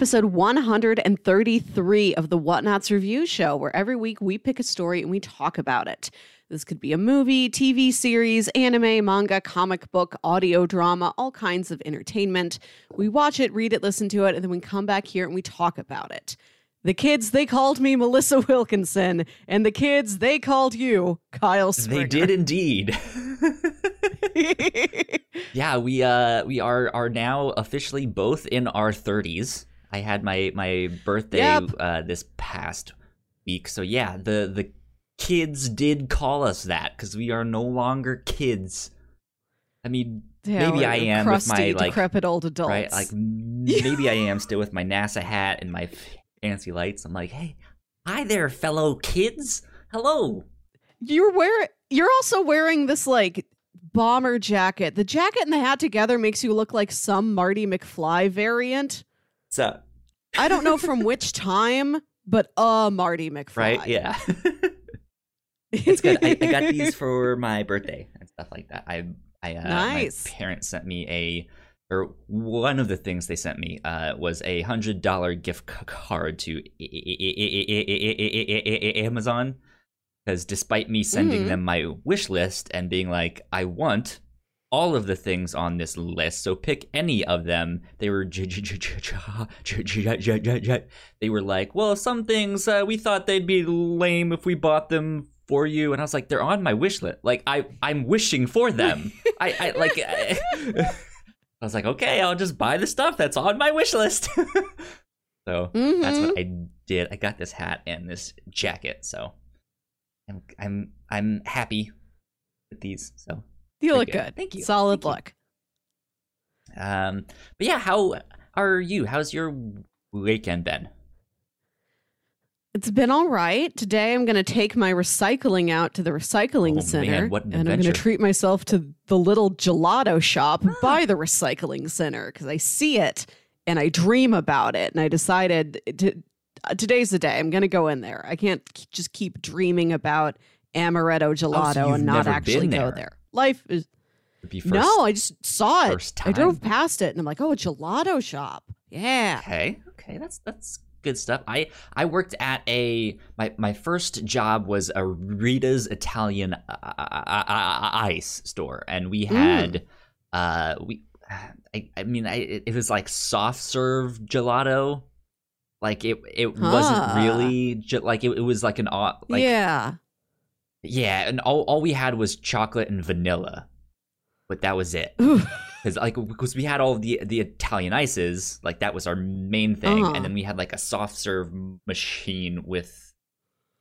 episode 133 of the Whatnauts Review Show, where every week we pick a story and we talk about it. This could be a movie, TV series, anime, manga, comic book, audio drama, all kinds of entertainment. We watch it, read it, listen to it, and then we come back here and we talk about it. The kids, they called me Melissa Wilkinson, and the kids, they called you Kyle Springer. They did indeed. yeah, we uh we are are now officially both in our 30s. I had my my birthday Yep. uh this past week. So yeah, the the kids did call us that cuz we are no longer kids. I mean, Yeah, maybe I am with my like decrepit old adults. right, like maybe I am still with my NASA hat and my fancy lights. I'm like, "Hey, hi there fellow kids. Hello." You're wearing. You're also wearing this like bomber jacket. The jacket and the hat together makes you look like some Marty McFly variant. So, I don't know from which time, but uh, Marty McFly. right? Yeah. it's good. I, I got these for my birthday and stuff like that. I, I, uh, Nice. My parents sent me a, or one of the things they sent me uh, was a hundred dollar gift card to Amazon. Because despite me sending Mhm. them my wish list and being like, I want all of the things on this list. So pick any of them. They were they were like, well, some things uh, we thought they'd be lame if we bought them for you, and I was like, they're on my wish list. Like I I'm wishing for them. I, I like. I, I was like, okay, I'll just buy the stuff that's on my wish list. so mm-hmm. that's what I did. I got this hat and this jacket. So I'm I'm I'm happy with these. So you Very look good. good. Thank you. Solid Thank look. um, but yeah, how are you? How's your weekend been? It's been all right. Today I'm going to take my recycling out to the recycling Oh, man, center. what an and I'm going to treat myself to the little gelato shop by the recycling center because I see it and I dream about it. And I decided to, uh, today's the day. I'm going to go in there. I can't k- just keep dreaming about amaretto gelato Oh, you've and not actually been go there. Life is. First, no, I just saw it. first I drove past it and I'm like, oh, a gelato shop. Yeah. Okay, okay, that's that's good stuff. I I worked at a my my first job was a Rita's Italian uh, ice store, and we had uh we I, I mean I it it was like soft serve gelato. Like it, it wasn't Ah. really ju- like it, it was like an like yeah. Yeah, and all all we had was chocolate and vanilla, but that was it. Because like because we had all the the Italian ices, like that was our main thing, Uh-huh. and then we had like a soft serve machine with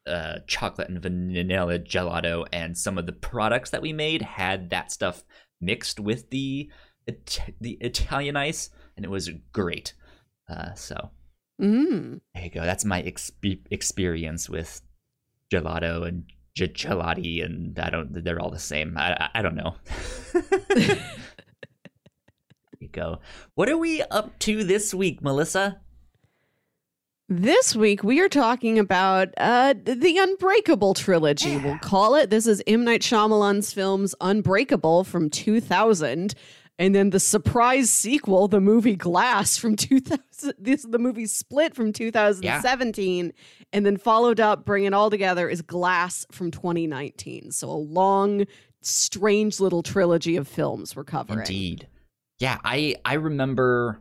uh chocolate and vanilla gelato, and some of the products that we made had that stuff mixed with the It- the Italian ice, and it was great. Uh, so Mm. there you go. That's my exp- experience with gelato and gelati, and I don't. They're all the same. I I, I don't know. there you go. What are we up to this week, Melissa? This week we are talking about uh, the Unbreakable trilogy. We'll call it. This is M Night Shyamalan's films Unbreakable from 2000, and then the surprise sequel, the movie Glass from 2000. This the movie Split from 2017, and then followed up, bring it all together, is Glass from 2019. So a long, strange little trilogy of films we're covering. Indeed. Yeah, I I remember.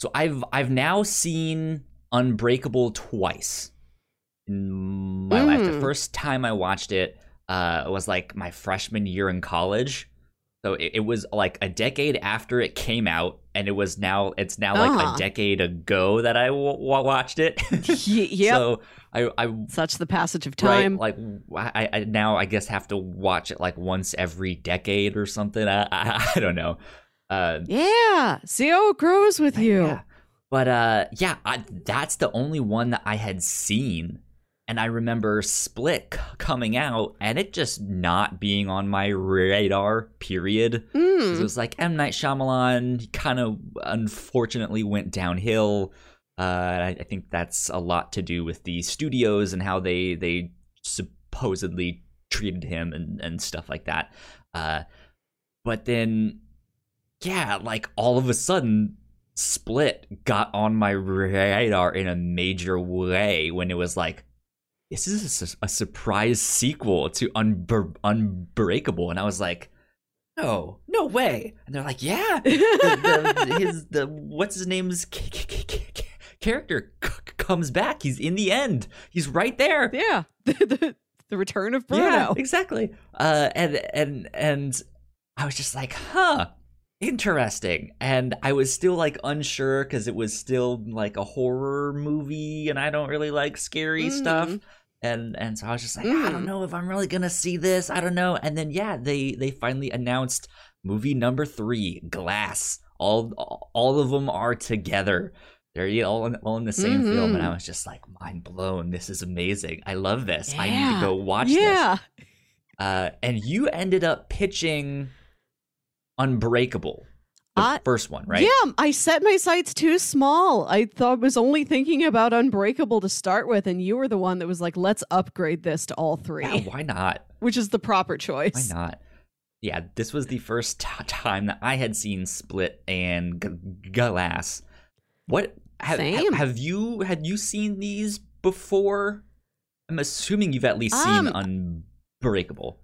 So I've I've now seen Unbreakable twice in my life. The Mm. first time I watched it uh, was like my freshman year in college. So it, it was like a decade after it came out, and it was now it's now like Uh-huh. a decade ago that I w- w- watched it. Y- yep. So I I Such the passage of Right, time. like I, I now I guess have to watch it like once every decade or something. I I, I don't know. Uh, Yeah. See how it grows with you. yeah. But uh, yeah, I, that's the only one that I had seen, and I remember Split coming out and it just not being on my radar. period. Mm. It was like M Night Shyamalan kind of unfortunately went downhill. Uh, I, I think that's a lot to do with the studios and how they they supposedly treated him and and stuff like that. Uh, but then, yeah, like all of a sudden, Split got on my radar in a major way when it was like, this is a, a surprise sequel to Unbr- Unbreakable, and I was like, no, no way. And they're like, yeah, the, the, his the what's his name's c- c- c- character c- comes back. He's in the end. He's right there. yeah. The, the, the return of Bruno. Yeah, exactly. Uh, and and and I was just like, huh, interesting. And I was still like unsure because it was still like a horror movie, and I don't really like scary stuff. And and so I was just like, I don't Mhm. know if I'm really gonna see this. I don't know. And then yeah, they they finally announced movie number three, Glass. All all of them are together. They're all in, all in the same film, and I Mhm. was just like mind blown. This is amazing. I love this. I need to go watch this. Uh, and you ended up pitching Unbreakable, the I- first one, right? Yeah, I set my sights too small. I thought I was only thinking about Unbreakable to start with, and you were the one that was like, let's upgrade this to all three, Yeah, why not? which is the proper choice. Why not? Yeah, this was the first t- time that I had seen Split and G- Glass. What have, Same. have you had you seen these before? I'm assuming you've at least seen Um, Unbreakable.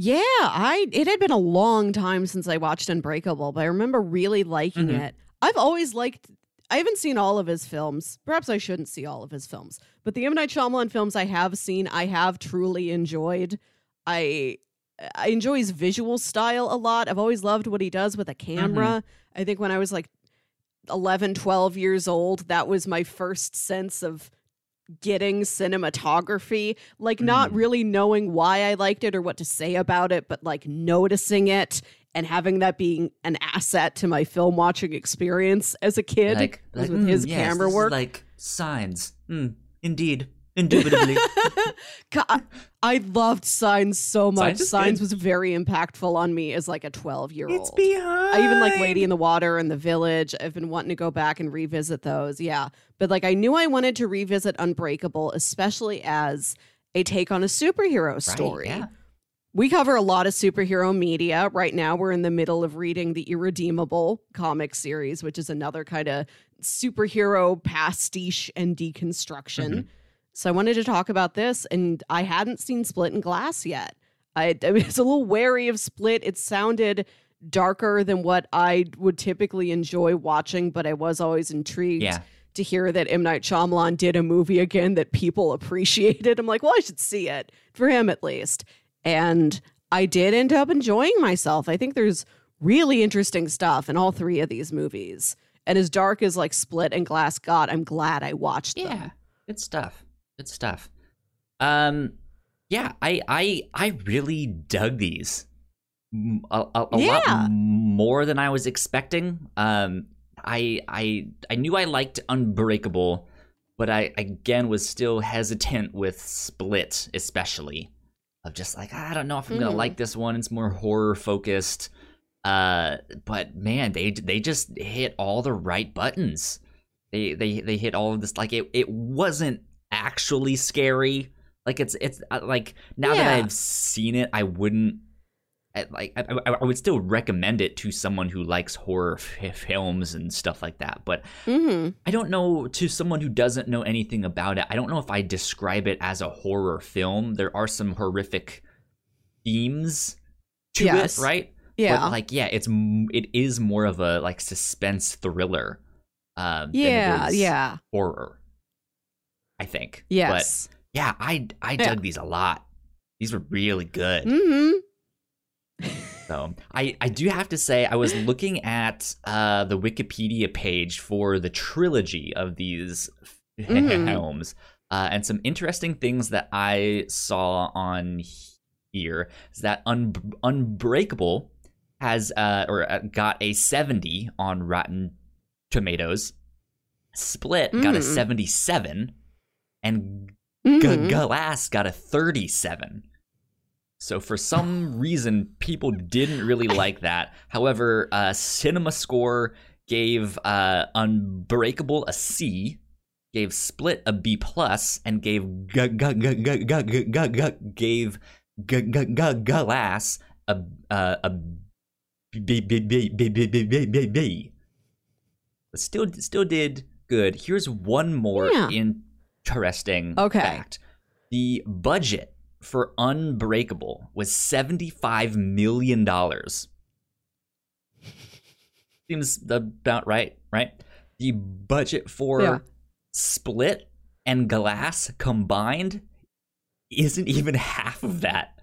Yeah, I it had been a long time since I watched Unbreakable, but I remember really liking Mhm. it. I've always liked I haven't seen all of his films. Perhaps I shouldn't see all of his films. But the M. Night Shyamalan films I have seen, I have truly enjoyed. I I enjoy his visual style a lot. I've always loved what he does with a camera. I think when I was like 11, 12 years old, that was my first sense of getting cinematography. Like, not Mm. really knowing why I liked it or what to say about it, but like noticing it and having that being an asset to my film watching experience as a kid Like, like, with "Mm, his yes, camera work. like signs. Mm, indeed, indubitably. God, I loved Signs so much. Signs Signs, was very impactful on me as like a 12 year old. It's behind. I even like Lady in the Water and The Village. I've been wanting to go back and revisit those. Yeah. But like I knew I wanted to revisit Unbreakable, especially as a take on a superhero Right, story. yeah. We cover a lot of superhero media. Right now, we're in the middle of reading the Irredeemable comic series, which is another kind of superhero pastiche and deconstruction. Mhm. So I wanted to talk about this, and I hadn't seen Split and Glass yet. I, I was a little wary of Split. It sounded darker than what I would typically enjoy watching, but I was always intrigued Yeah. to hear that M. Night Shyamalan did a movie again that people appreciated. I'm like, well, I should see it for him at least. And I did end up enjoying myself. I think there's really interesting stuff in all three of these movies. And as dark as like Split and Glass got, I'm glad I watched them. Yeah, good stuff. Good stuff. Um, yeah, I I I really dug these a Yeah. lot more than I was expecting. Um, I I I knew I liked Unbreakable, but I again was still hesitant with Split, especially of just like I don't know if I'm gonna Mhm. like this one. It's more horror focused. Uh, but man, they they just hit all the right buttons. They they they hit all of this like it it wasn't actually scary. Like it's it's uh, like now that I've seen it, I wouldn't I- like I, I, would still recommend it to someone who likes horror f- films and stuff like that. But Mm-hmm. I don't know to someone who doesn't know anything about it. I don't know if I describe it as a horror film. There are some horrific themes to Yes. it, right? Yeah. But like, yeah, it's it is more of a like suspense thriller. Um, than it yeah. Yeah. horror. I think. Yes. But yeah, I I yeah. dug these a lot. These were really good. Mm-hmm. so I I do have to say I was looking at uh, the Wikipedia page for the trilogy of these mm-hmm. films. Uh, and some interesting things that I saw on here is that Un- Unbreakable has uh, or uh, got a 70 on Rotten Tomatoes. Split mm. got a mm. 77 and Mhm. G- Glass got a 37. So for some reason, people didn't really like that. However, uh, Cinema Score gave uh, Unbreakable a C, gave Split a B plus, and gave gave Glass a uh, a B B B B B B B B B. but still still did good. Here's one more Yeah. Interesting Okay. fact. The budget for Unbreakable was $75 million. Seems about right, right? The budget for Yeah. Split and Glass combined isn't even half of that.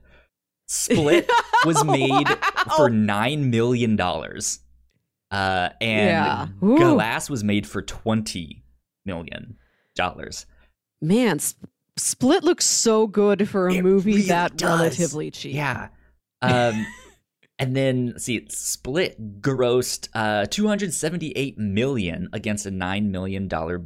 Split was made for $9 million. Uh, and Yeah. Glass was made for $20 million man, Sp- Split looks so good for a it movie really that does. relatively cheap. Yeah. Um, and then see, Split grossed uh, 278 million against a nine million dollar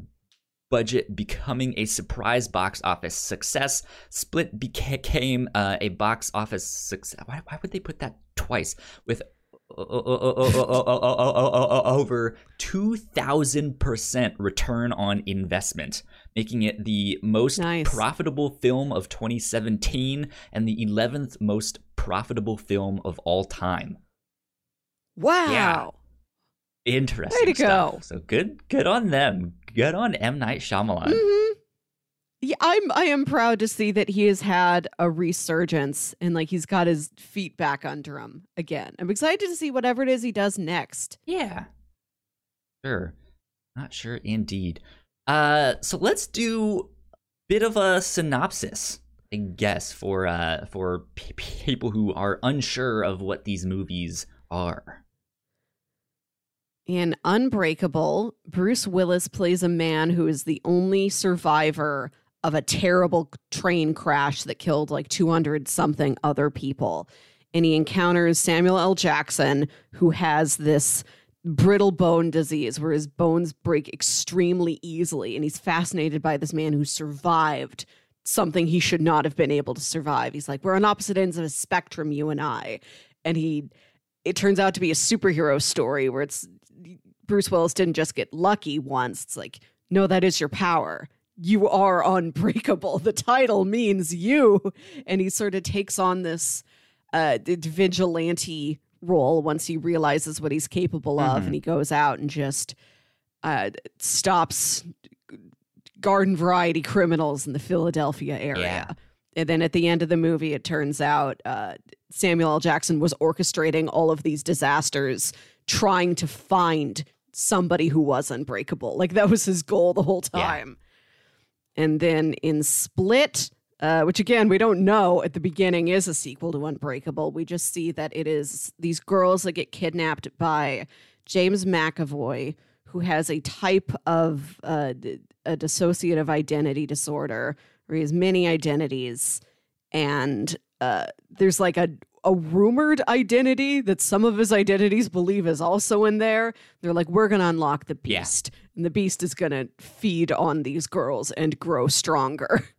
budget, becoming a surprise box office success. Split became uh, a box office success. Why, why would they put that twice with over 2000% return on investment making it the most Nice. profitable film of 2017 and the 11th most profitable film of all time. Wow. Yeah. Interesting Way to stuff. go. So good, good on them. Good on M Night Shyamalan. Mhm. Yeah, I'm I am proud to see that he has had a resurgence and like he's got his feet back under him again. I'm excited to see whatever it is he does next. Yeah. Sure. Not sure indeed. Uh so let's do a bit of a synopsis, I guess, for uh for p- people who are unsure of what these movies are. In Unbreakable, Bruce Willis plays a man who is the only survivor of a terrible train crash that killed like 200 something other people. And he encounters Samuel L. Jackson, who has this brittle bone disease where his bones break extremely easily. And he's fascinated by this man who survived something he should not have been able to survive. He's like, We're on opposite ends of a spectrum, you and I. And he, it turns out to be a superhero story where it's Bruce Willis didn't just get lucky once. It's like, no, that is your power. You are unbreakable. The title means you. And he sort of takes on this uh, vigilante role once he realizes what he's capable of. Mhm. And he goes out and just uh, stops garden variety criminals in the Philadelphia area. Yeah. And then at the end of the movie, it turns out uh, Samuel L. Jackson was orchestrating all of these disasters, trying to find somebody who was unbreakable. Like that was his goal the whole Yeah. time. And then in Split, uh, which again, we don't know at the beginning is a sequel to Unbreakable. We just see that it is these girls that get kidnapped by James McAvoy, who has a type of uh, a dissociative identity disorder, where he has many identities, and uh, there's like a a rumored identity that some of his identities believe is also in there. They're like, we're gonna unlock the Yeah. beast, and the beast is gonna feed on these girls and grow stronger.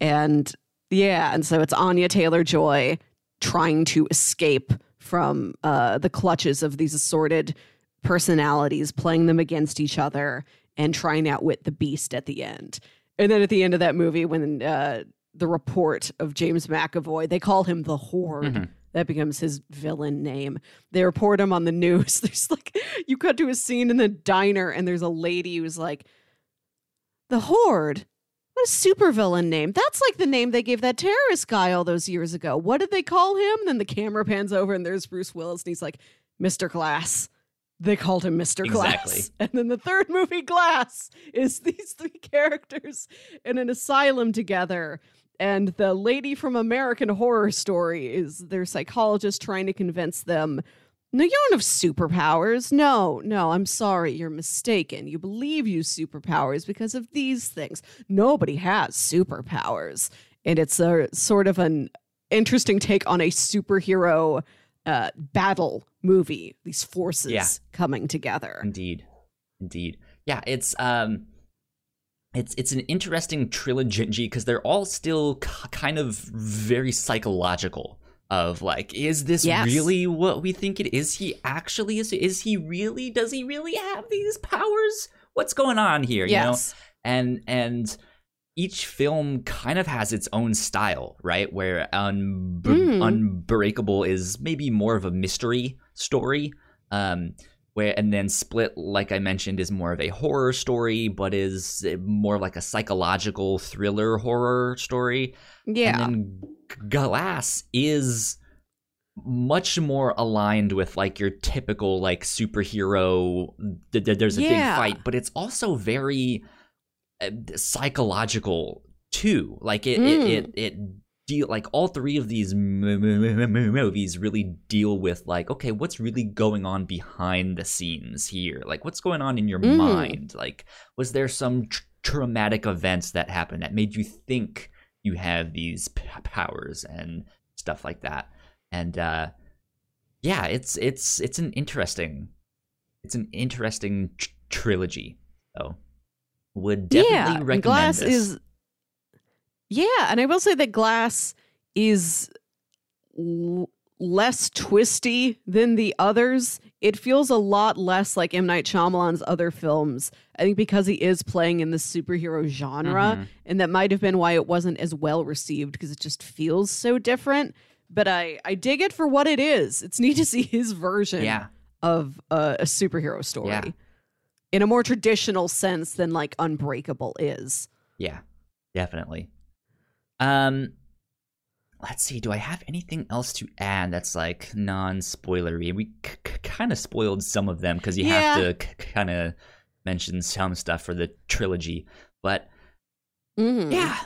And yeah, and so it's Anya Taylor Joy trying to escape from uh, the clutches of these assorted personalities, playing them against each other and trying to outwit the beast at the end. And then at the end of that movie, when uh, the report of James McAvoy, they call him the Horde. Mhm. That becomes his villain name. They report him on the news. There's like, you cut to a scene in the diner, and there's a lady who's like, The Horde? What a supervillain name. That's like the name they gave that terrorist guy all those years ago. What did they call him? Then the camera pans over, and there's Bruce Willis, and he's like, Mr. Glass. They called him Mr. Glass. And then the third movie, Glass, is these three characters in an asylum together. And the lady from American Horror Story is their psychologist trying to convince them no, you don't have superpowers. No, no, I'm sorry. You're mistaken. You believe you superpowers because of these things. Nobody has superpowers. And it's a sort of an interesting take on a superhero uh, battle movie, these forces Yeah. coming together. Indeed, indeed. Yeah, it's um, it's it's an interesting trilogy because they're all still k- kind of very psychological. Of like, is this Yes. really what we think it is? He actually is. Is he really? Does he really have these powers? What's going on here? You know, Yes. and and each film kind of has its own style, right? Where Un- Mm. Unbreakable is maybe more of a mystery story. Um, where and then Split, like I mentioned, is more of a horror story, but is more like a psychological thriller horror story. Yeah. Glass is much more aligned with like your typical like superhero th- th- there's a Yeah. big fight but it's also very uh, psychological too like it it, Mm. it it deal like all three of these m- m- m- movies really deal with like okay what's really going on behind the scenes here like what's going on in your Mm. mind like was there some tr- traumatic events that happened that made you think you have these p- powers and stuff like that and uh yeah it's it's it's an interesting it's an interesting tr- trilogy so would definitely yeah, recommend Glass this. is. Yeah, and I will say that Glass is l- less twisty than the others. It feels a lot less like M Night Shyamalan's other films. I think because he is playing in the superhero genre, Mhm. and that might have been why it wasn't as well received because it just feels so different. But I I dig it for what it is. It's neat to see his version yeah of a, a superhero story Yeah. in a more traditional sense than like Unbreakable is. Yeah, definitely. Um, let's see. Do I have anything else to add that's like non-spoilery? We c- c- kind of spoiled some of them because you have to c- kind of mention some stuff for the trilogy. But Mhm. yeah,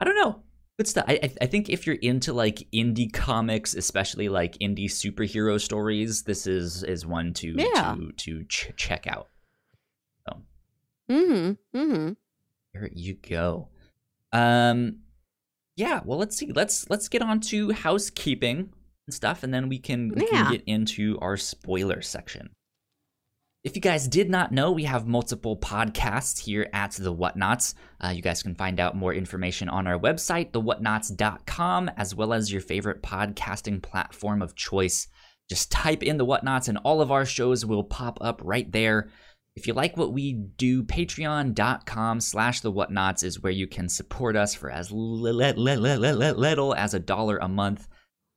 I don't know. Good stuff. I, I think if you're into like indie comics, especially like indie superhero stories, this is is one to Yeah. to to ch- check out. Mm-hmm. Mm-hmm. There you go. Um yeah, well let's see. Let's let's get on to housekeeping and stuff and then we can, we Yeah. can get into our spoiler section. If you guys did not know, we have multiple podcasts here at The Whatnauts. Uh, you guys can find out more information on our website, thewhatnauts.com, as well as your favorite podcasting platform of choice. Just type in The Whatnauts and all of our shows will pop up right there. If you like what we do, patreon.com slash the whatnauts is where you can support us for as li- li- li- li- li- li- little as a dollar a month.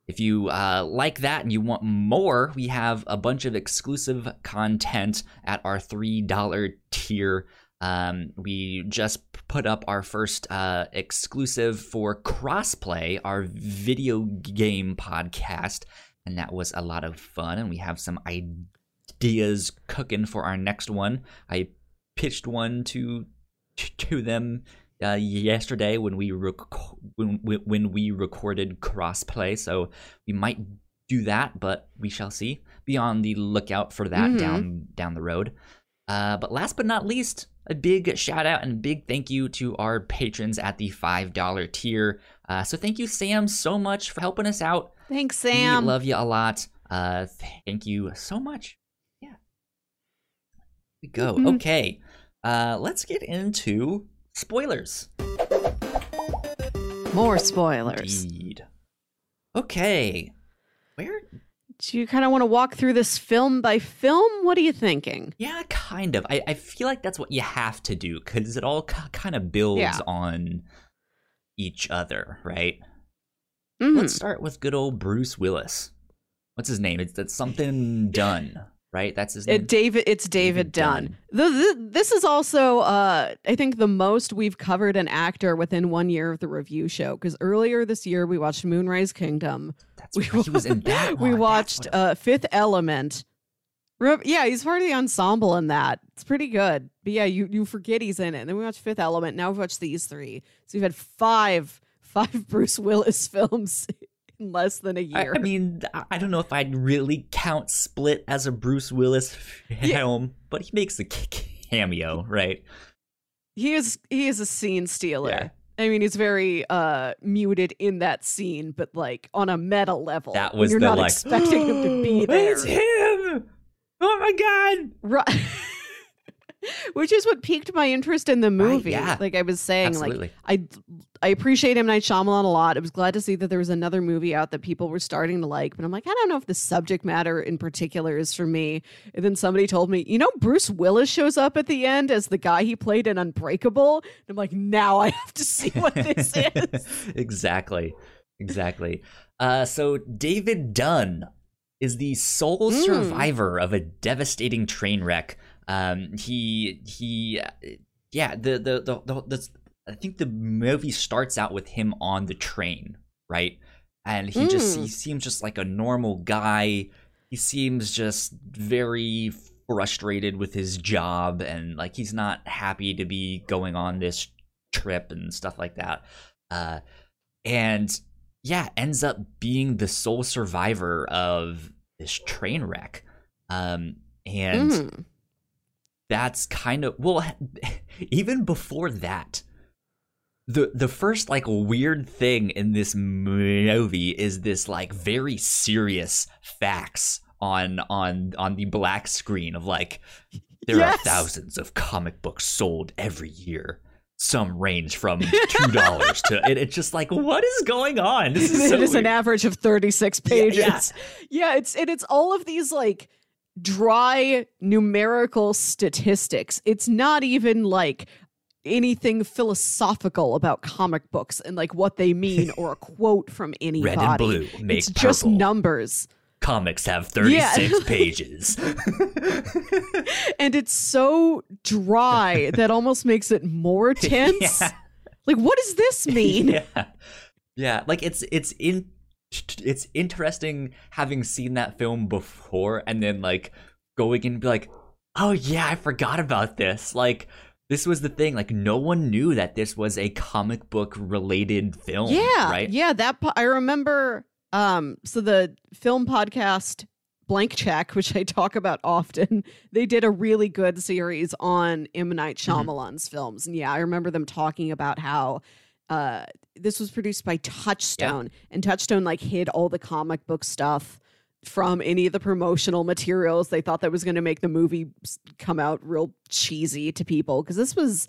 If you uh, like that and you want more, we have a bunch of exclusive content at our $3 tier. Um, we just put up our first uh, exclusive for Crossplay, our video game podcast, and that was a lot of fun. And we have some ideas cooking for our next one. I pitched one to to them uh, yesterday when we rec- when when we recorded crossplay. So we might do that, but we shall see. Be on the lookout for that Mhm. down down the road. Uh, but last but not least, a big shout out and big thank you to our patrons at the five dollar tier. Uh, so thank you, Sam, so much for helping us out. Thanks, Sam. We love you a lot. Uh, thank you so much. We go. Mhm. Okay. Uh, let's get into spoilers. More spoilers. Indeed. Okay. Where? Do you kind of want to walk through this film by film? What are you thinking? Yeah, kind of. I, I feel like that's what you have to do because it all k- kind of builds Yeah. on each other, right? Mhm. Let's start with good old Bruce Willis. What's his name? It's that's something done, right? That's his name. It, David, it's David, David Dunn. The, the, this is also, uh, I think, the most we've covered an actor within one year of the review show. Because earlier this year we watched Moonrise Kingdom. That's we right. He was in that. we one. Watched uh, Fifth Element. Yeah, he's part of the ensemble in that. It's pretty good. But yeah, you you forget he's in it. And then we watched Fifth Element. Now we've watched these three. So we've had five five Bruce Willis films less than a year. I mean, I I don't know if I'd really count Split as a Bruce Willis film, but he makes a cameo, right? he is he is a scene stealer. Yeah. I mean, he's very uh muted in that scene, but like on a meta level. That was you're the not like expecting him to be there. It's him. Oh my god. Right. Which is what piqued my interest in the movie. yeah. Like I was saying, Absolutely. like I I appreciate M Night Shyamalan a lot. I was glad to see that there was another movie out that people were starting to like, but I'm like, I don't know if the subject matter in particular is for me. And then somebody told me, you know, Bruce Willis shows up at the end as the guy he played in Unbreakable. And I'm like, now I have to see what this is. exactly. Exactly. Uh, so David Dunn is the sole Mm. survivor of a devastating train wreck. Um, he he, yeah. The the the, the, the I think the movie starts out with him on the train, right? And he just Mm. he seems just like a normal guy. He seems just very frustrated with his job and like he's not happy to be going on this trip and stuff like that. Uh, and yeah, ends up being the sole survivor of this train wreck. Um, and Mhm. That's kind of well even before that the the first like weird thing in this movie is this like very serious facts on on on the black screen of like there Yes. are thousands of comic books sold every year some range from two dollars to and it's just like what is going on this is so it is an average of 36 Yeah, pages. yeah. Yeah, it's and it's all of these like dry numerical statistics. It's not even like anything philosophical about comic books and like what they mean or a quote from anybody. red and blue make it's just numbers. comics have 36 pages And it's so dry that almost makes it more tense. Yeah. Like what does this mean? yeah yeah like it's it's in it's interesting having seen that film before and then like going and be like oh yeah i forgot about this. Like this was the thing like no one knew that this was a comic book related film yeah right? yeah that po- i remember um so the film podcast blank check which i talk about often they did a really good series on m. Night Mhm. Shyamalan's films and yeah i remember them talking about how uh this was produced by touchstone and touchstone like hid all the comic book stuff from any of the promotional materials they thought that was going to make the movie come out real cheesy to people because this was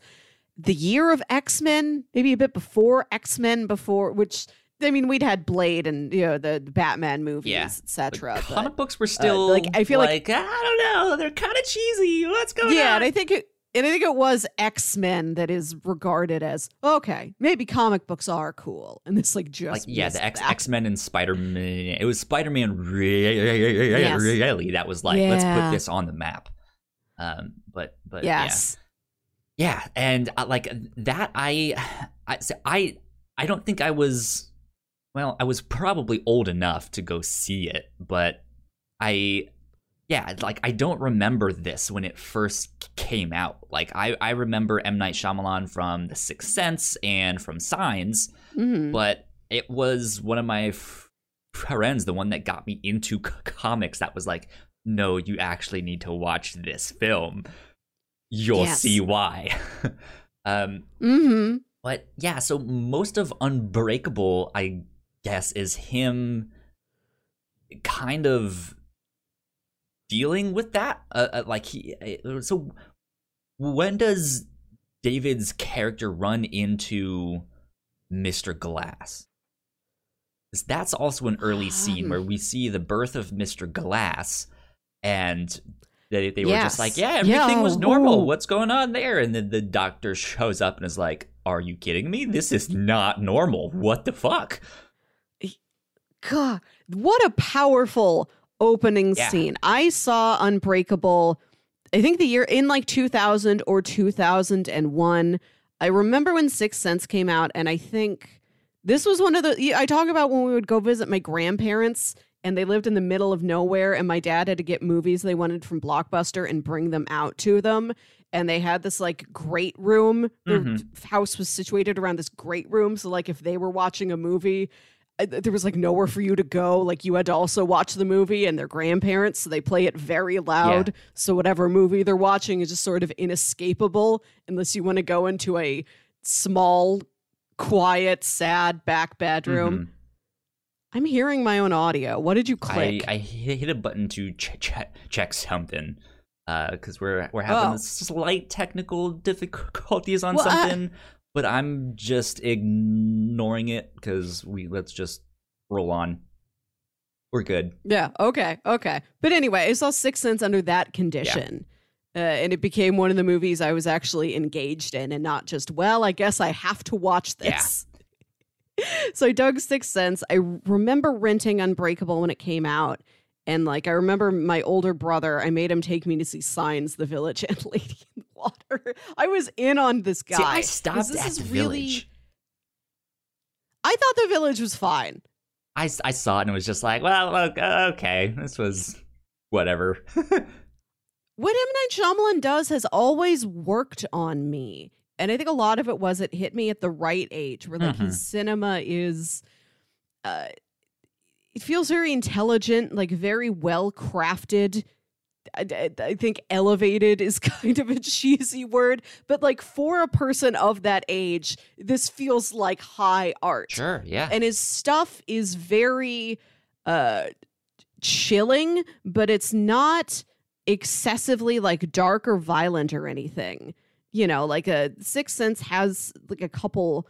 the year of X-Men, maybe a bit before X-Men before which I mean we'd had Blade and you know the Batman movies, Yeah. etc. Comic books were uh, still like, I feel like- ah, i don't know they're kind of cheesy what's going yeah, on Yeah, and I think it and I think it was X-Men that is regarded as okay, maybe comic books are cool. And this like just like yeah, the X X Men and Spider Man. It was Spider Man really really that was like let's put this on the map. Um, but but Yes. yeah, yeah, and uh, like that, I I so I I don't think I was well, I was probably old enough to go see it, but I yeah, like I don't remember this when it first came out. Like I I remember M Night Shyamalan from The Sixth Sense and from Signs Mhm. but it was one of my friends, the one that got me into c- comics, that was like, "No, you actually need to watch this film. You'll Yes. see why." um, Mhm. but yeah, so most of Unbreakable, I guess, is him kind of dealing with that. Uh, uh, like he, uh, so when does David's character run into Mr. Glass? That's also an early scene Um. where we see the birth of Mr. Glass, and they, they were just like, "Yeah, Yeah, everything was normal. ooh. What's going on there?" And then the doctor shows up and is like, "Are you kidding me? This is not normal. What the fuck?" God, what a powerful opening Yeah. scene. I saw Unbreakable, I think the year in like 2000 or 2001. I remember when Sixth Sense came out, and I think this was one of the. I talk about when we would go visit my grandparents, and they lived in the middle of nowhere, and my dad had to get movies they wanted from Blockbuster and bring them out to them. And they had this like great room. Their Mhm. house was situated around this great room. So, like, if they were watching a movie, Uh, there was like nowhere for you to go. Like you had to also watch the movie and their grandparents, so they play it very loud. So whatever movie they're watching is just sort of inescapable unless you want to go into a small, quiet, sad back bedroom. Mhm. I'm hearing my own audio. What did you I, click? I hit hit a button to ch- ch- check something uh, because we're we're having Oh. slight technical difficulties on Well, I- something, but I'm just ignoring it because we let's just roll on. We're good. yeah. Okay. Okay. But anyway, I saw Six Sense under that condition. Uh, and it became one of the movies I was actually engaged in, and not just, well, I guess I have to watch Yeah. this. so I dug Sixth Sense. I remember renting Unbreakable when it came out, And like I remember my older brother, I made him take me to see Signs, The Village, and Lady Water. I was in on this guy. See, I stopped this at is the really- village. I thought The Village was fine. I, I saw it and it was just like, well, look, okay, this was whatever. What M. Night Shyamalan does has always worked on me. And I think a lot of it was it hit me at the right age where like Mhm. his cinema is uh it feels very intelligent, like very well crafted. I, think elevated is kind of a cheesy word, but like for a person of that age, this feels like high art sure, yeah. and his stuff is very uh chilling but it's not excessively like dark or violent or anything you know like a sixth sense has like a couple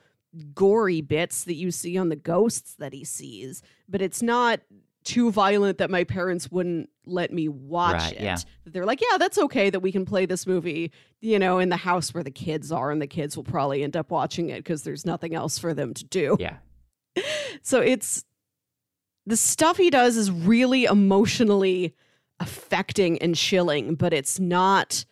gory bits that you see on the ghosts that he sees but it's not too violent that my parents wouldn't let me watch Right, it yeah. they're like yeah that's okay that we can play this movie you know in the house where the kids are and the kids will probably end up watching it because there's nothing else for them to do yeah. so it's the stuff he does is really emotionally affecting and chilling, but it's not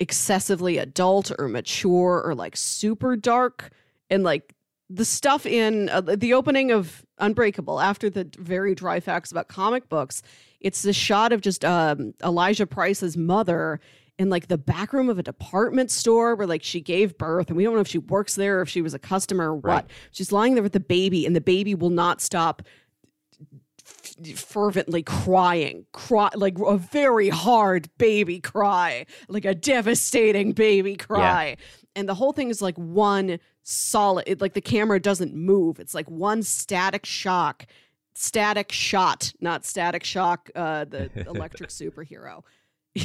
excessively adult or mature or like super dark. And like the stuff in uh, the opening of Unbreakable, after the very dry facts about comic books, it's the shot of just um, Elijah Price's mother in like the back room of a department store where like she gave birth and we don't know if she works there or if she was a customer or what. Right. She's lying there with the baby and the baby will not stop f- fervently crying, cry like a very hard baby cry, like a devastating baby cry. And the whole thing is like one solid it, like the camera doesn't move. It's like one static shock. Static shot, not static shock, uh the electric superhero.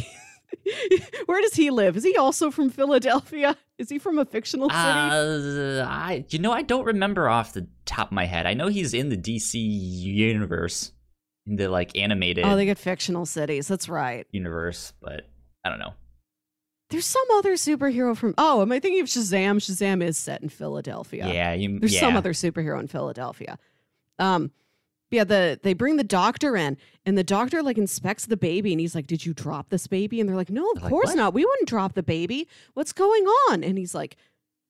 Where does he live? Is he also from Philadelphia? Is he from a fictional city? Uh, I, you know, I don't remember off the top of my head. I know he's in the DC universe, in the like animated oh, they get fictional cities. That's right. universe, but I don't know. There's some other superhero from. Oh, am I thinking of Shazam? Shazam is set in Philadelphia. Yeah, you. There's yeah. some other superhero in Philadelphia. Um, yeah, the they bring the doctor in, and the doctor like inspects the baby, and he's like, "Did you drop this baby?" And they're like, "No, of They're course "What?" not. We wouldn't drop the baby. What's going on?" And he's like,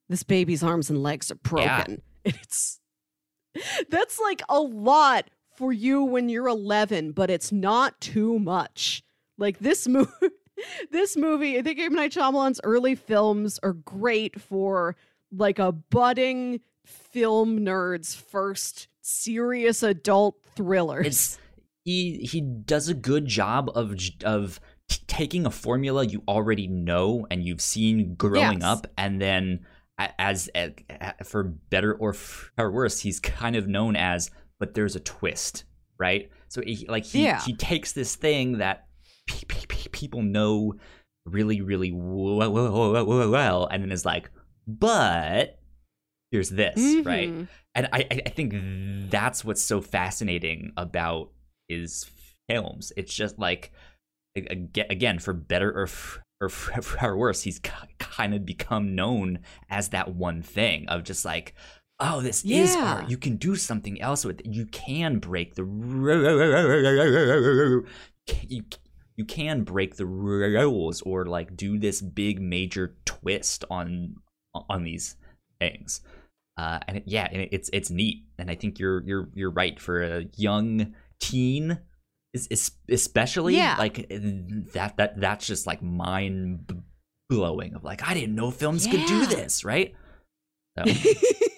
"This baby's arms and legs are broken." And it's that's like a lot for you when you're 11, but it's not too much. Like this movie. This movie, I think M. Night Shyamalan's early films are great for like a budding film nerd's first serious adult thrillers. It's he he does a good job of of taking a formula you already know and you've seen growing Yes. up, and then as, a a- for better or for worse, he's kind of known as. But there's a twist, right? So he, like he Yeah. he takes this thing that people know really really well, and then is like, but here's this, right? Mhm. and I, I think that's what's so fascinating about his films. It's just like again, for better or f- or, f- or worse, he's kind of become known as that one thing of just like, oh, this is art. You can do something else with it. You can break the you you can break the rules or like do this big major twist on on these things. Uh, and it, yeah, and it, it's it's neat, and I think you're you're you're right. For a young teen, especially Yeah. like that that that's just like mind blowing of like I didn't know films could do this, right? So,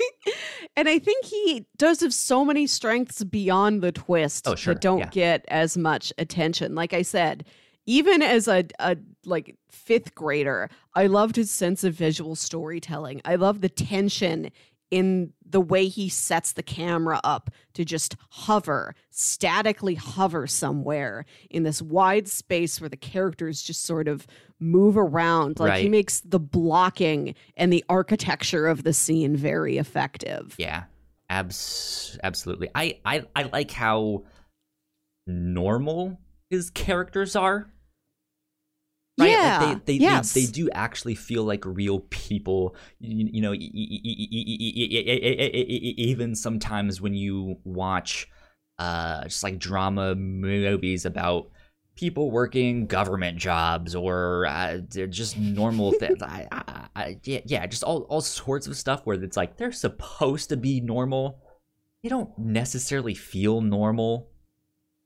and I think he does have so many strengths beyond the twist Oh, sure, that don't yeah. get as much attention. Like I said, even as a, a like fifth grader, I loved his sense of visual storytelling. I love the tension in the way he sets the camera up to just hover, statically hover somewhere in this wide space where the characters just sort of move around. Like he makes the blocking and the architecture of the scene very effective. yeah, abs absolutely. I I I like how normal his characters are right? Yeah. Like they, they, yes. they, they, do actually feel like real people. You, know, even sometimes when you watch uh, just like drama movies about people working government jobs or uh, just normal things. I, I, I, yeah, yeah, just all, all sorts of stuff where it's like they're supposed to be normal. They don't necessarily feel normal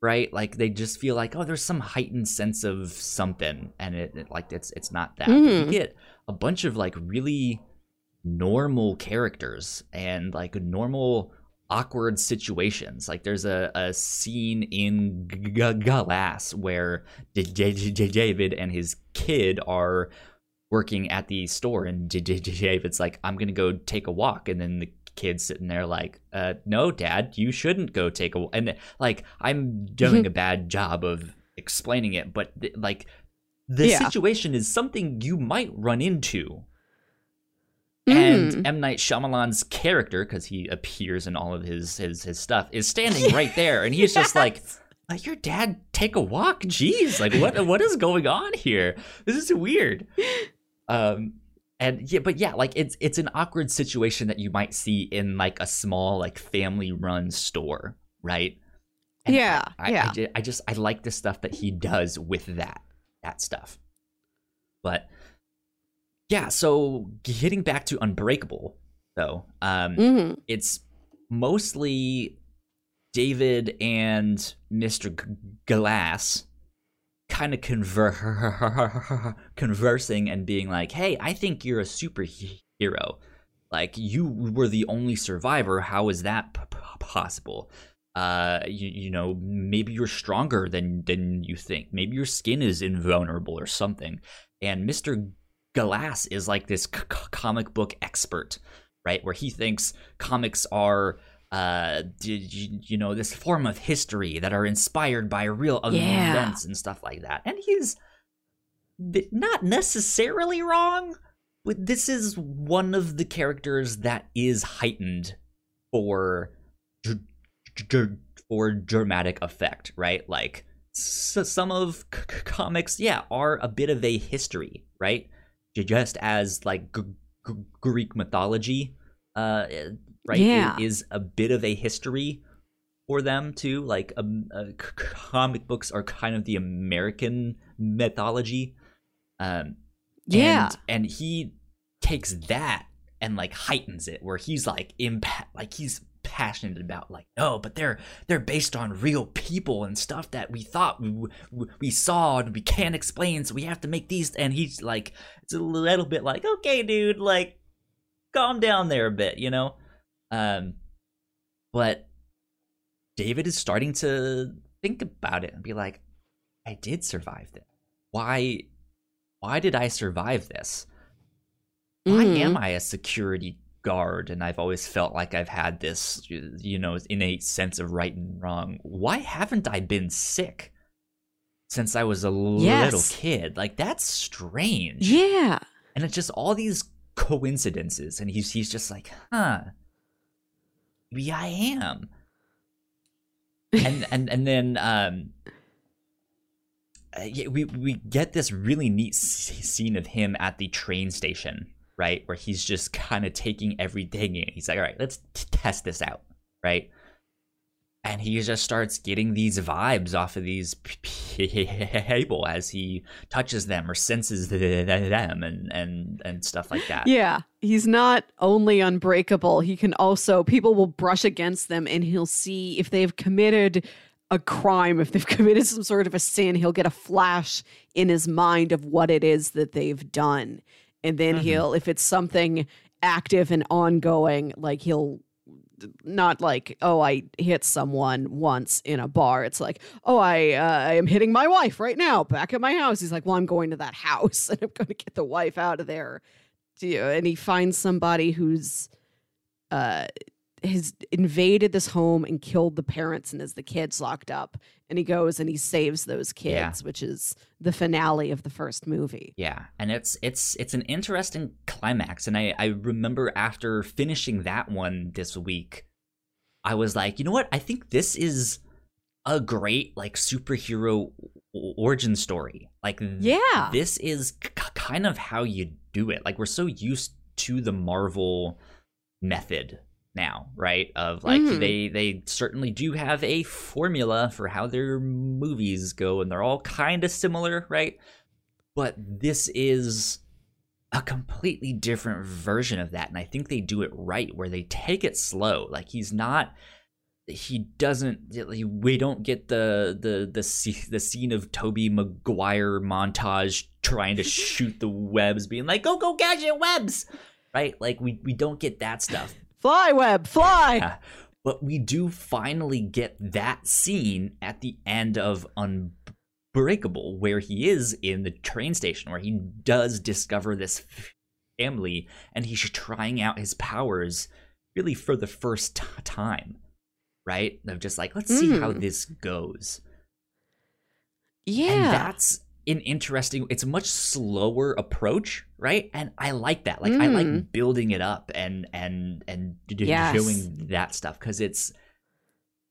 right? Like they just feel like oh, there's some heightened sense of something, and it, it like it's it's not that. Mhm. You get a bunch of like really normal characters and like normal awkward situations. Like there's a, a scene in G- G- Glass where J- J- David and his kid are working at the store, and J- David's like, "I'm gonna go take a walk," and then the kid's sitting there like, uh, "No, Dad, you shouldn't go take a." walk. And like, I'm doing a bad job of explaining it, but th- like. The Yeah. situation is something you might run into Mm. and M Night Shyamalan's character, because he appears in all of his his his stuff, is standing right there, and he's just like, "Let your dad take a walk." Jeez, like what what is going on here? This is weird. Um, and yeah, but yeah, like it's it's an awkward situation that you might see in like a small like family run store, right? And Yeah, I, I, yeah. I, I just I like the stuff that he does with that that stuff, but yeah. So getting back to Unbreakable, though, um, Mhm. it's mostly David and Mr. G- Glass kind of conver- conversing and being like, "Hey, I think you're a superhero. Like you were the only survivor. How is that p- possible? Uh, you, you know, maybe you're stronger than than you think. Maybe your skin is invulnerable or something." And Mr. Glass is like this c- comic book expert, right? Where he thinks comics are uh you, you know this form of history that are inspired by real Yeah. events and stuff like that. And he's not necessarily wrong but this is one of the characters that is heightened for dr- dr- for dramatic effect right? Like s- some of c- c- comics yeah are a bit of a history right? Just as like g- g- greek mythology uh right Yeah. i- is a bit of a history for them too like um, uh, comic books are kind of the american mythology um Yeah. and, and he takes that and like heightens it where he's like impact like he's passionate about like no but they're they're based on real people and stuff that we thought we, we saw and we can't explain so we have to make these and he's like it's a little bit like okay dude like calm down there a bit you know um but david is starting to think about it and be like i did survive this why why did i survive this why Mhm. am I a security guard and I've always felt like I've had this, you know, innate sense of right and wrong? Why haven't I been sick since I was a little kid? Like that's strange. Yeah. And it's just all these coincidences, and he's he's just like, huh, maybe I am. and and and then um, uh, we we get this really neat scene of him at the train station, right, where he's just kind of taking everything in. He's like, all right, let's t- test this out, right. And he just starts getting these vibes off of these people as he touches them or senses them and and and stuff like that. Yeah. He's not only unbreakable, he can also, people will brush against them and he'll see if they've committed a crime, if they've committed some sort of a sin, he'll get a flash in his mind of what it is that they've done. And then Mhm. he'll, if it's something active and ongoing, like he'll not like oh i hit someone once in a bar. It's like oh i uh, i am hitting my wife right now back at my house. He's like well i'm going to that house and i'm going to get the wife out of there. And he finds somebody who's uh has invaded this home and killed the parents and has the kids locked up and he goes and he saves those Yeah. kids which is the finale of the first movie Yeah, and it's it's it's an interesting climax, and I I remember after finishing that one this week, I was like, you know what? I think this is a great like superhero origin story. Like, Yeah. this is kind of how you do it. Like, we're so used to the Marvel method now, right? Of like Mhm. they they certainly do have a formula for how their movies go, and they're all kind of similar, right? But this is a completely different version of that, and I think they do it right, where they take it slow. Like he's not he doesn't we don't get the the the the scene of Tobey Maguire montage trying to shoot the webs being like go go gadget webs right like we we don't get that stuff Fly web, fly. But we do finally get that scene at the end of Unbreakable where he is in the train station where he does discover this family and he's trying out his powers really for the first t- time right of just like let's see how Mm. this goes Yeah. and that's an interesting it's a much slower approach right and i like that like i like Mm. building it up and and and Yes. doing that stuff because it's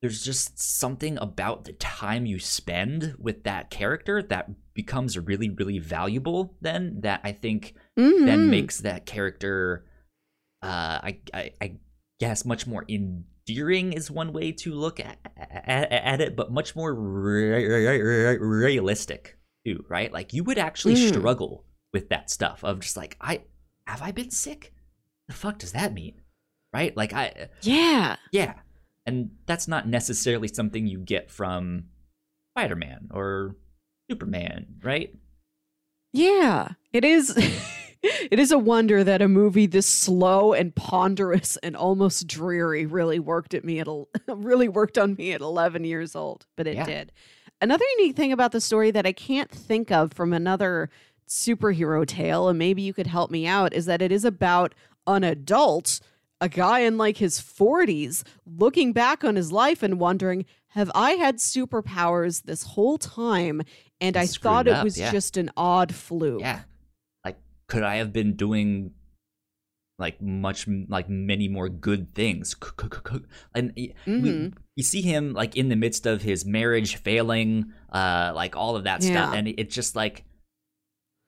there's just something about the time you spend with that character that becomes really really valuable then that i think then Mhm. makes that character uh I, I i guess much more endearing is one way to look at at, at it but much more re- re- re- realistic too right like you would actually Mm. struggle with that stuff of just like i have i been sick the fuck does that mean right like i Yeah. yeah and that's not necessarily something you get from spider-man or superman right Yeah. It is it is a wonder that a movie this slow and ponderous and almost dreary really worked at me at really worked on me at 11 years old, but it Yeah. did. Another unique thing about the story that I can't think of from another superhero tale and maybe you could help me out is that it is about an adult, a guy in like his 40s looking back on his life and wondering, have I had superpowers this whole time and I Screwed thought it up, was yeah. just an odd fluke. Yeah. Like, could I have been doing like much like many more good things? And y- we, you see him like in the midst of his marriage failing, uh, like all of that stuff, and it's just like.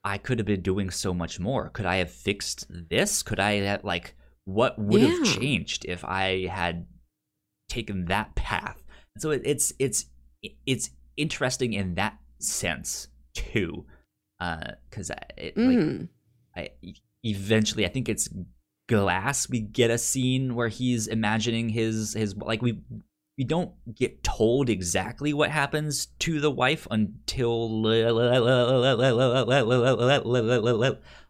I could have been doing so much more. Could I have fixed this? Could I have, like, what would have changed if I had taken that path? So it, it's it's it's interesting in that sense too, because it like Mhm. I eventually I think it's Glass. We get a scene where he's imagining his his like we we don't get told exactly what happens to the wife until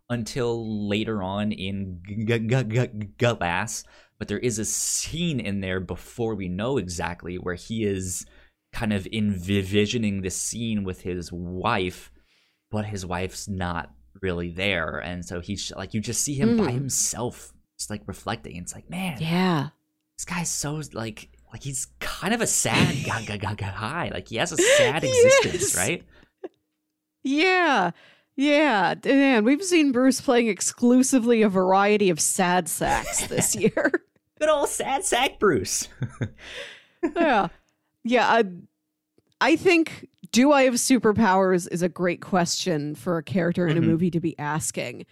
until later on in Glass. But there is a scene in there before we know exactly where he is kind of envisioning the scene with his wife, but his wife's not really there, and so he's like you just see him by Mhm. himself, just like reflecting. It's like man, Yeah. this guy's so like like he's kind of a sad guy, guy, guy, guy. Like he has a sad Yes. existence, right? Yeah. Yeah. Man, we've seen Bruce playing exclusively a variety of sad sacks this year. Good old sad sack Bruce. yeah. Yeah. I, I think do I have superpowers is a great question for a character in Mhm. a movie to be asking.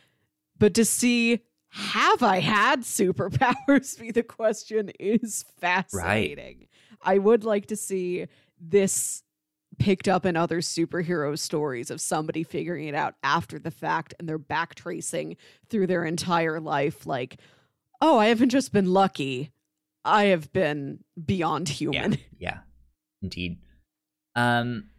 But to see have I had superpowers be the question is fascinating. I would like to see this picked up in other superhero stories of somebody figuring it out after the fact and they're backtracing through their entire life like oh i haven't just been lucky i have been beyond human Yeah, yeah, indeed. Um,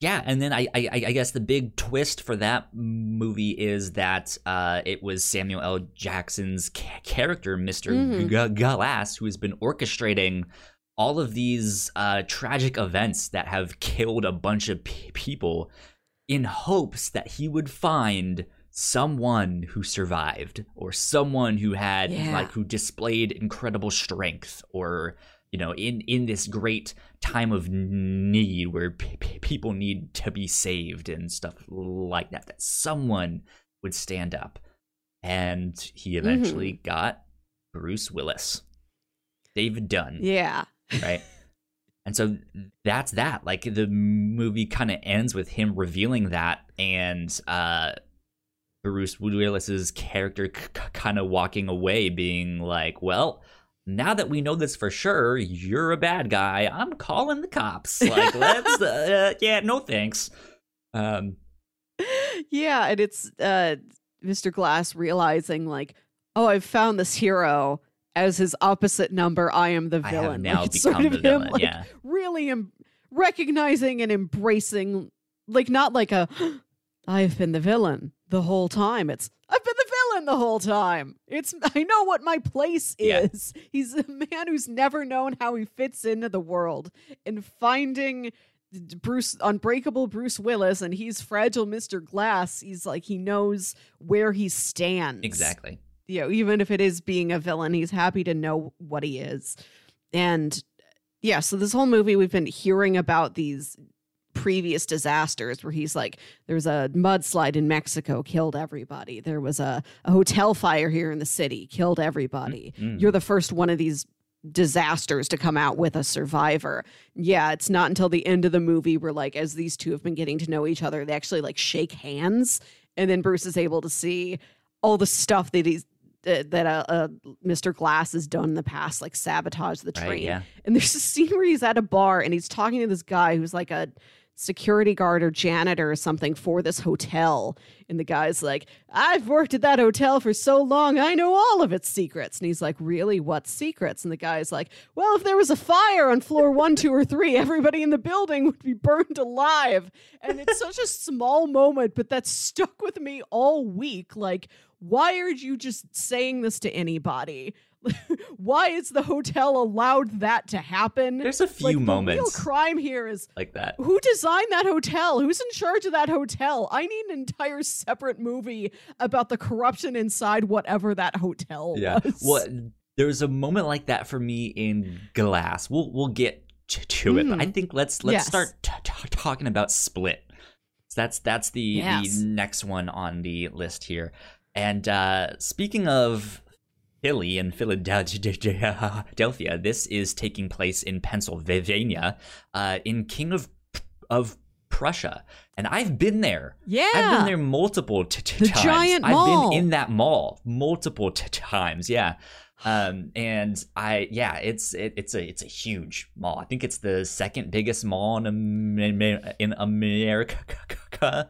yeah, and then I, I, I guess the big twist for that movie is that uh, it was Samuel L. Jackson's ca- character, Mister Mhm. G- Glass, who has been orchestrating all of these uh, tragic events that have killed a bunch of p- people, in hopes that he would find someone who survived or someone who had Yeah. like who displayed incredible strength or you know in in this great time of need where p- people need to be saved and stuff like that that someone would stand up. And he eventually got bruce willis. David dunn. Yeah. Right? And so that's that. Like the movie kind of ends with him revealing that and uh bruce willis's character c- kind of walking away being like well now that we know this for sure, you're a bad guy. I'm calling the cops. Like, let's, uh, yeah, no thanks. Um, yeah, and it's uh, Mr. Glass realizing like, oh, I've found this hero as his opposite number. I am the villain. now like, become sort of the him, villain. like, yeah. really em- recognizing and embracing, like not like a, I've been the villain the whole time. It's I've been the villain the whole time. It's I know what my place Yeah. is. He's a man who's never known how he fits into the world, and finding Bruce Unbreakable Bruce Willis and he's fragile Mr. Glass. He's like he knows where he stands. Exactly. You know, even if it is being a villain, he's happy to know what he is. And yeah, so this whole movie we've been hearing about these previous disasters where he's like there's a mudslide in Mexico killed everybody. There was a, a hotel fire here in the city killed everybody. Mm. You're the first one of these disasters to come out with a survivor. Yeah, it's not until the end of the movie where like as these two have been getting to know each other, they actually like shake hands and then Bruce is able to see all the stuff that he's uh, that uh, uh, Mr. Glass has done in the past, like sabotage the train. Right, yeah. And there's a scene where he's at a bar and he's talking to this guy who's like a security guard or janitor or something for this hotel. And the guy's like, I've worked at that hotel for so long, I know all of its secrets. And he's like, Really? What secrets? And the guy's like, Well, if there was a fire on floor one, two, or three, everybody in the building would be burned alive. And it's such a small moment, but that stuck with me all week. Like, why are you just saying this to anybody? why is the hotel allowed that to happen? There's a few like, The moments real crime here is like that. who designed that hotel? Who's in charge of that hotel? I need an entire separate movie about the corruption inside whatever that hotel Yeah. was. Well, there's a moment like that for me in Glass. We'll we'll get to it, but I Mm. think let's let's Yes. start t- t- talking about Split. So that's that's the Yes. the next one on the list here. And uh, speaking of Philly and Philadelphia, this is taking place in Pennsylvania, uh, in King of of Prussia, and I've been there. yeah. I've been there multiple t- t- The times. giant I've mall. been in that mall multiple t- times. Yeah. Um, and I, yeah, it's it, it's a it's a huge mall. I think it's the second biggest mall in in America.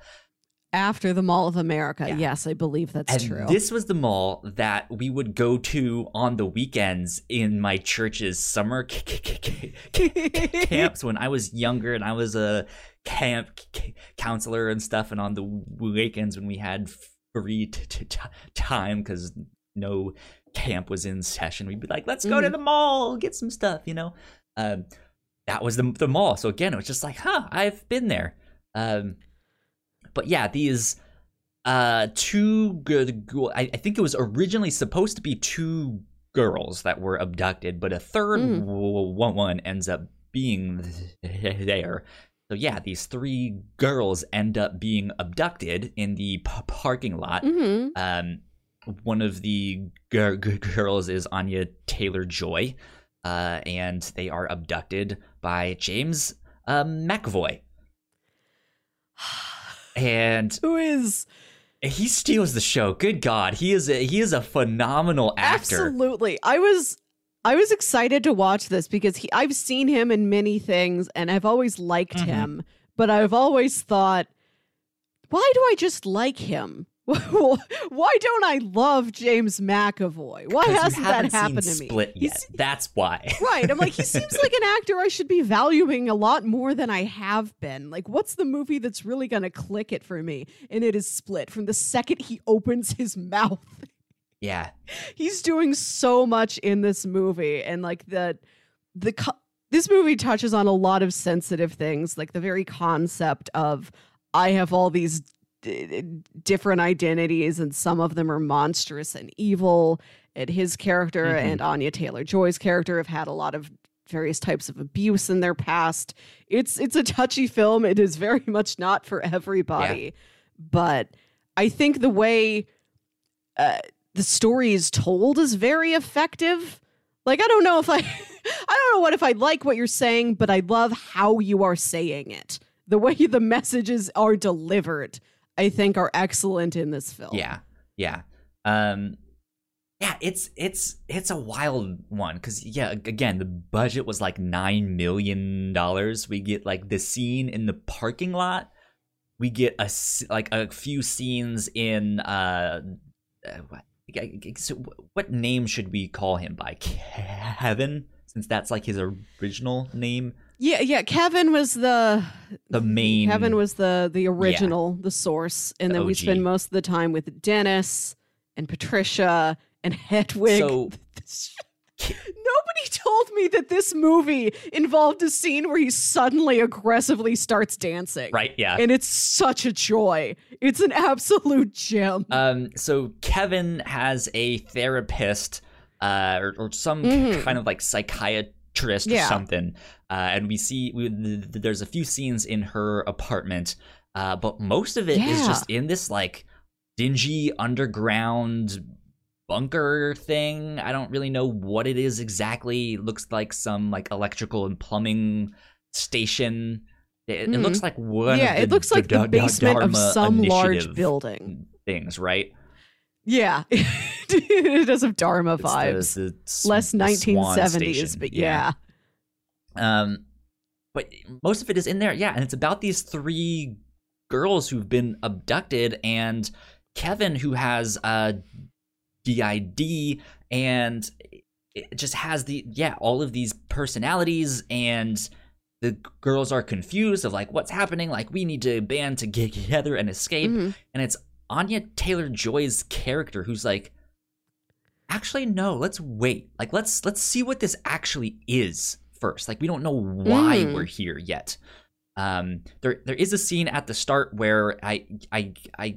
After the Mall of America. Yeah. Yes, I believe that's and true. this was the mall that we would go to on the weekends in my church's summer camps when I was younger and I was a camp counselor and stuff. And on the weekends when we had free time because no camp was in session, we'd be like, let's go to Mhm. the mall, get some stuff, you know? Um, that was the, the mall. So again, it was just like, huh, I've been there. Um, but yeah, these uh two good I, I think it was originally supposed to be two girls that were abducted but a third Mm. one one ends up being there. So yeah these three girls end up being abducted in the p- parking lot. Hmm um one of the g- g- girls is anya taylor joy uh and they are abducted by james uh, mcavoy and Who is he steals the show. Good God, he is a, he is a phenomenal actor. Absolutely. I was I was excited to watch this because he I've seen him in many things and I've always liked Mhm. him, but I've always thought why do I just like him? why don't I love James McAvoy? Why hasn't that happened to me? Split He's- yet. That's why. Right. I'm like, he seems like an actor I should be valuing a lot more than I have been. Like, what's the movie that's really going to click it for me? And it is Split. From the second he opens his mouth, yeah, he's doing so much in this movie. And like, the, the, this movie touches on a lot of sensitive things, like the very concept of I have all these different identities, and some of them are monstrous and evil. And his character Mhm. and Anya Taylor Joy's character have had a lot of various types of abuse in their past. It's it's a touchy film. It is very much not for everybody, but I think the way uh, the story is told is very effective. Like I don't know if I I don't know what if I like what you're saying, but I love how you are saying it. The way the messages are delivered, I think are excellent in this film. yeah, yeah. Um, yeah, it's it's it's a wild one because yeah, again, the budget was like nine million dollars. We get like the scene in the parking lot. We get a like a few scenes in uh, uh so what name should we call him by Kevin since that's like his original name. Yeah, yeah. Kevin was the The main Kevin was the the original, the source, and The then we OG. spend most of the time with Dennis and Patricia and Hedwig. so Nobody told me that this movie involved a scene where he suddenly aggressively starts dancing. right yeah And it's such a joy. It's an absolute gem. Um, so Kevin has a therapist, uh, or, or some Mhm. kind of like psychiatrist or something, uh, and we see we, th- th- there's a few scenes in her apartment, uh, but most of it is Yeah. just in this like dingy underground bunker thing. I don't really know what it is exactly. It looks like some like electrical and plumbing station. It, it looks like one. yeah, of it looks like the Da- basement of some large building. things, right? Yeah. it does have Dharma It's the- vibes. the Less the Swan 1970s, station. but yeah. Um, but most of it is in there, yeah, and it's about these three girls who've been abducted, and Kevin who has a DID, and it just has the yeah all of these personalities, and the girls are confused of like what's happening, like we need to band together and escape, Mhm. and it's Anya Taylor Joy's character who's like actually no let's wait. Like let's let's see what this actually is first like we don't know why Mm. we're here yet um there there is a scene at the start where i i i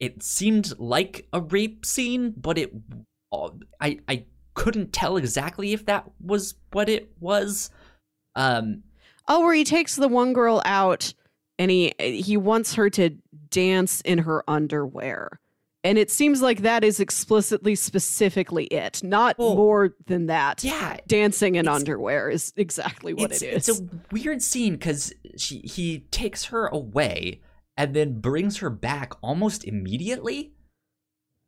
it seemed like a rape scene but it i i couldn't tell exactly if that was what it was um Oh, where he takes the one girl out and he he wants her to dance in her underwear. And it seems like that is explicitly specifically it. Not Well, more than that. yeah Dancing in underwear is exactly what it is. It's a weird scene because she he takes her away and then brings her back almost immediately.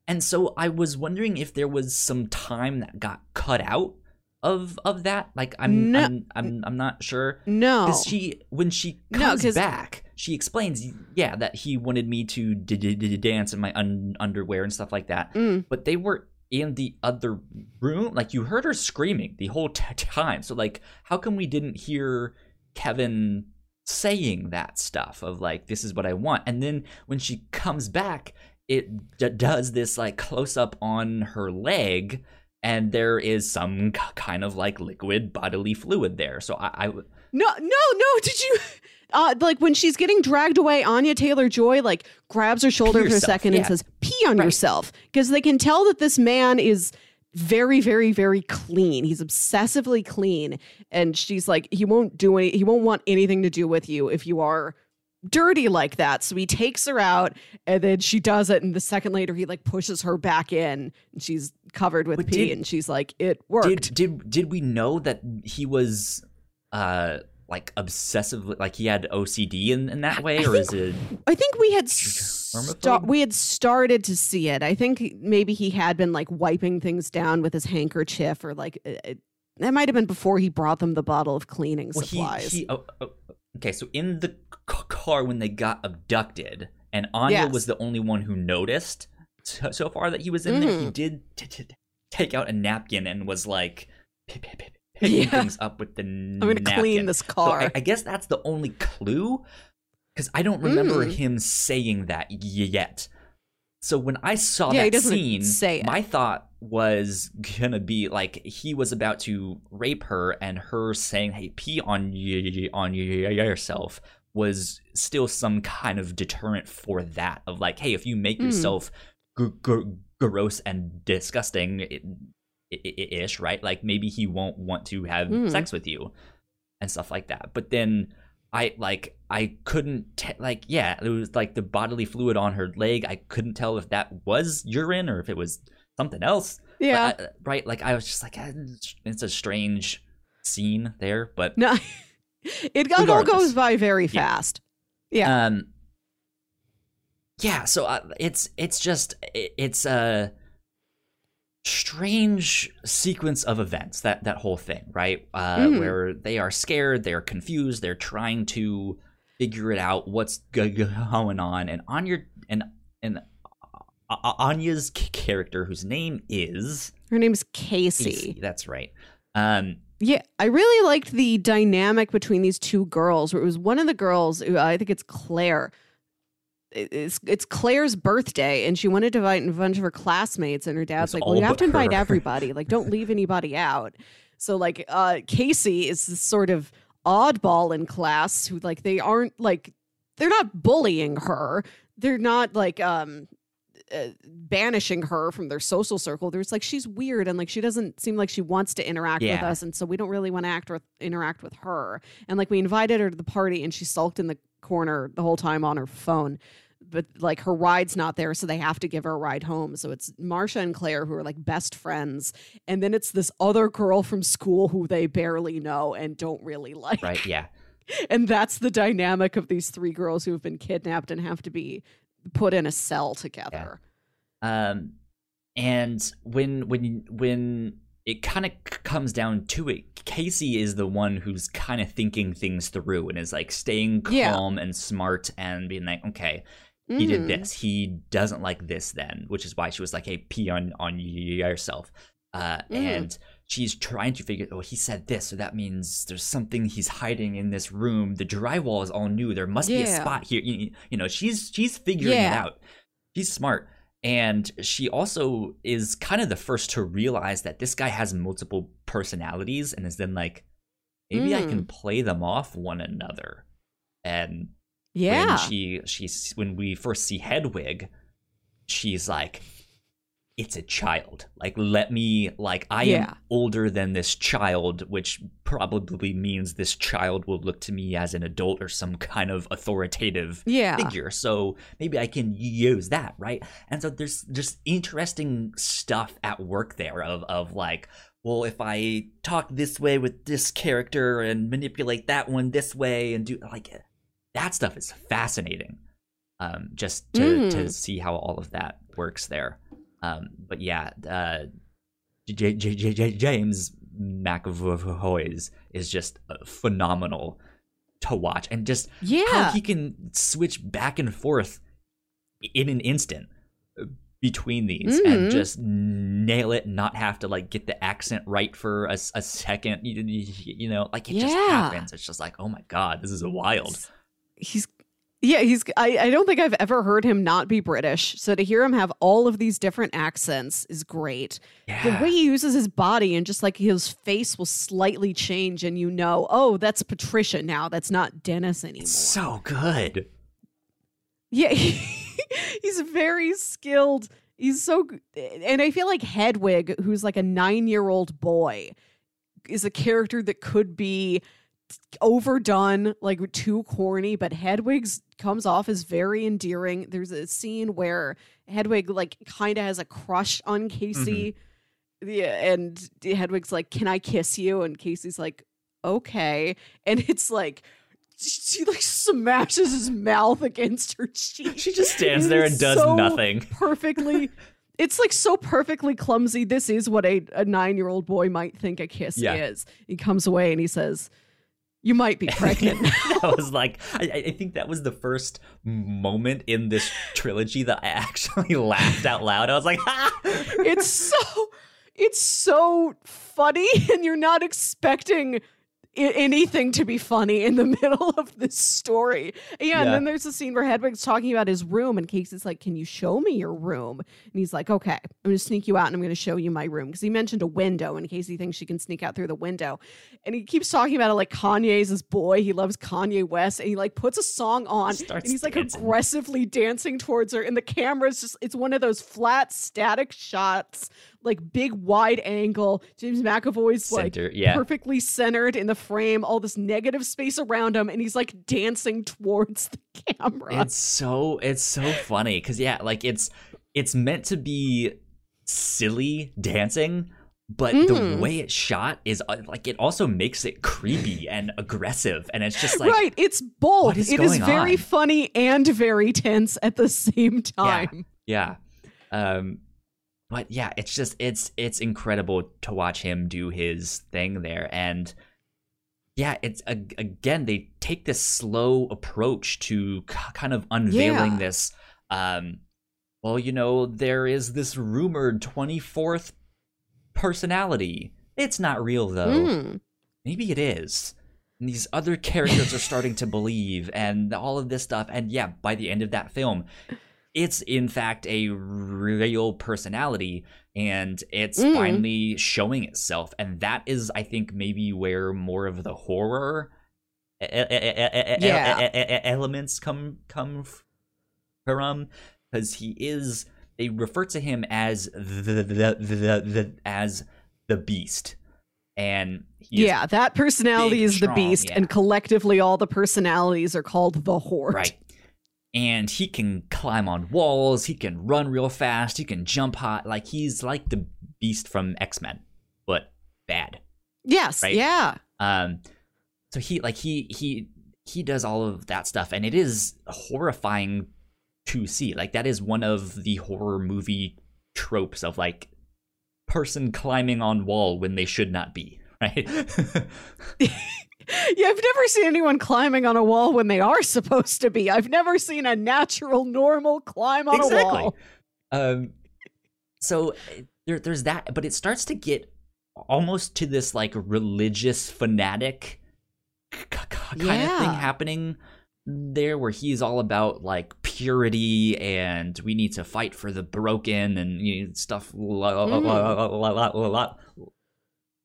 And so I was wondering if there was some time that got cut out of of that. Like I'm No. I'm, I'm I'm not sure. no. Because she when she No, back, she explains, yeah, that he wanted me to dance in my un- underwear and stuff like that Mm. but they were in the other room. Like you heard her screaming the whole t- time. So like, how come we didn't hear Kevin saying that stuff of like, this is what I want? And then when she comes back, it d- does this like close up on her leg. And there is some k- kind of like liquid bodily fluid there. So I, I No, no, no. Did you? Uh, like when she's getting dragged away, Anya Taylor Joy like grabs her shoulder for a second yeah. and says, "Pee on Right. yourself," because they can tell that this man is very, very, very clean. He's obsessively clean, and she's like, he won't do any. He won't want anything to do with you if you are dirty like that. So he takes her out, and then she does it, and the second later he like pushes her back in, and she's covered with But pee, did- and she's like, "It worked." did did did we know that he was uh like obsessively like he had OCD in, in that way I or is it I think we had sta- we had started to see it. I think maybe he had been like wiping things down with his handkerchief, or like uh, that might have been before he brought them the bottle of cleaning well, he, supplies. he oh, oh, okay so in the c- car when they got abducted and Anya Yes. was the only one who noticed so, so far that he was in there Mm-hmm. he did t- t- take out a napkin and was like p- p- p- picking Yeah. things up with the I'm gonna napkin. clean this So car. I, I guess that's the only clue because I don't remember Mm. him saying that yet. So when I saw Yeah, that scene, say it. my thought was gonna be like he was about to rape her, and her saying, "Hey, pee on you, on yourself." Was still some kind of deterrent for that of like, hey, if you make Mm. yourself gr- gr- gross and disgusting, it, i- i- ish, right? Like maybe he won't want to have Mm. sex with you and stuff like that. But then I like I couldn't te- like yeah, it was like the bodily fluid on her leg. I couldn't tell if that was urine or if it was something else. Yeah, I- right? Like I was just like, "Ah, it's a strange scene there, but no, it, all Regardless. goes by very Yeah. fast. Yeah. um yeah so uh, it's it's just it, it's uh strange sequence of events that that whole thing right uh Mhm. where they are scared they're confused they're trying to figure it out what's go- go- going on and anya and and uh, uh, anya's character whose name is Her name's Casey. Casey, that's right um Yeah, I really liked the dynamic between these two girls. Where it was one of the girls, I think it's Claire. It- It's it's Claire's birthday, and she wanted to invite a bunch of her classmates. And her dad's It's like, "Well, you have to invite her." everybody. Like, don't leave anybody out." So, like, uh, Casey is this sort of oddball in class who, like, they aren't like they're not bullying her. They're not like um uh, banishing her from their social circle. There's like she's weird and like she doesn't seem like she wants to interact with us, and so we don't really want to act with interact with her. And like we invited her to the party, and she sulked in the corner the whole time on her phone. But like her ride's not there, so they have to give her a ride home. So it's Marsha and Claire who are like best friends, and then it's this other girl from school who they barely know and don't really like. right yeah And that's the dynamic of these three girls who have been kidnapped and have to be put in a cell together. um and when when when it kind of c- comes down to it. Casey is the one who's kind of thinking things through and is like staying Yeah. calm and smart and being like okay he did Mm. this. He doesn't like this then which is why she was like hey pee on on yourself. Uh Mm. and she's trying to figure oh he said this so that means there's something he's hiding in this room. The drywall is all new. There must be a spot here. You, you know she's she's figuring it out. She's smart and she also is kind of the first to realize that this guy has multiple personalities and is then like maybe i Mm. can play them off one another and Yeah. when she she's when we first see Hedwig, she's like, "It's a child. Like, let me like I Yeah. am older than this child, which probably means this child will look to me as an adult or some kind of authoritative yeah. figure. So maybe I can use that, right? And so there's just interesting stuff at work there of of like, well, if I talk this way with this character and manipulate that one this way and do like that stuff is fascinating. Um, just to to Mhm. see how all of that works there. Um, but yeah, uh, J- J- J- J- James McAvoy is, is just uh, phenomenal to watch, and just how Yeah. he can switch back and forth in an instant uh, between these Mhm. and just nail it not have to like get the accent right for a second. You, you- you know like it just happens. It's just like oh my god this is wild. He's yeah, he's I, I don't think I've ever heard him not be British. So to hear him have all of these different accents is great. yeah The way he uses his body and just like his face will slightly change and you know, oh, that's Patricia now. That's not Dennis anymore. it's so good Yeah, he's very skilled. He's so, and I feel like Hedwig, who's like a nine-year-old boy, is a character that could be overdone, like too corny. But Hedwig's comes off as very endearing. There's a scene where Hedwig like kind of has a crush on Casey, mm-hmm. yeah, and Hedwig's like, "Can I kiss you?" And Casey's like, "Okay," and it's like. She like smashes his mouth against her cheek. she just stands there and does so nothing perfectly it's like so perfectly clumsy this is what a, a nine-year-old boy might think a kiss Yeah. is he comes away and he says you might be pregnant that was like I, I think that was the first moment in this trilogy that I actually laughed out loud. I was like, ah! it's so it's so funny and you're not expecting i- anything to be funny in the middle of this story. Yeah, and then there's a scene where Hedwig's talking about his room, and Casey's like, "Can you show me your room?" And he's like, "Okay, I'm going to sneak you out, and I'm going to show you my room." Because he mentioned a window, and Casey thinks she can sneak out through the window, and he keeps talking about it like Kanye's his boy. He loves Kanye West, and he like puts a song on, Starts and he's like dancing. aggressively dancing towards her, and the camera's just it's one of those flat static shots, like big wide angle. James McAvoy's like yeah. perfectly centered in the frame, all this negative space around him, and he's like dancing towards the camera. It's so it's so funny because yeah, like it's it's meant to be silly dancing, but the Mm. way it's shot is uh, like it also makes it creepy and aggressive, and it's just like right, it's what is It is very on? funny and very tense at the same time. yeah. Um, but yeah, it's just it's it's incredible to watch him do his thing there, and yeah, it's again they take this slow approach to kind of unveiling Yeah. this. Um, well, you know, there is this rumored twenty fourth personality. It's not real though. Mm. Maybe it is. And these other characters are starting to believe, and all of this stuff. And yeah, by the end of that film, it's in fact a real personality, and it's Mm. finally showing itself. And that is, I think, maybe where more of the horror e- e- e- e- e- Yeah. elements come come from, because he is. They refer to him as the, the, the, the as the beast, and he Yeah, that personality is the beast, yeah. and collectively all the personalities are called the horde. Right. And he can climb on walls, he can run real fast, he can jump high. Like he's like the beast from X-Men, but bad. Yes. Right? Yeah. Um so he like he he he does all of that stuff and it is horrifying to see. Like that is one of the horror movie tropes of like person climbing on wall when they should not be, right? Yeah, I've never seen anyone climbing on a wall when they are supposed to be. I've never seen a natural, normal climb on a wall. Um, so uh, there, there's that, but it starts to get almost to this like religious fanatic kind of thing happening there, where he's all about like purity and we need to fight for the broken and you know, stuff, Mm.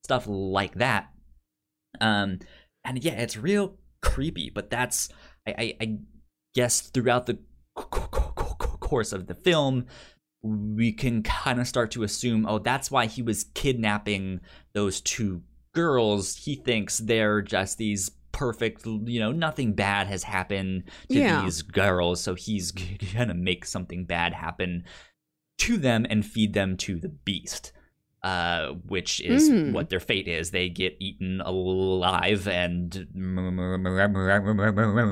stuff like that. Um, and yeah, it's real creepy, but that's I, I, I guess throughout the course of the film, we can kind of start to assume, oh, that's why he was kidnapping those two girls. He thinks they're just these perfect, you know, nothing bad has happened to Yeah. these girls, so he's gonna make something bad happen to them and feed them to the beast. Uh, which is Mm. what their fate is. They get eaten alive and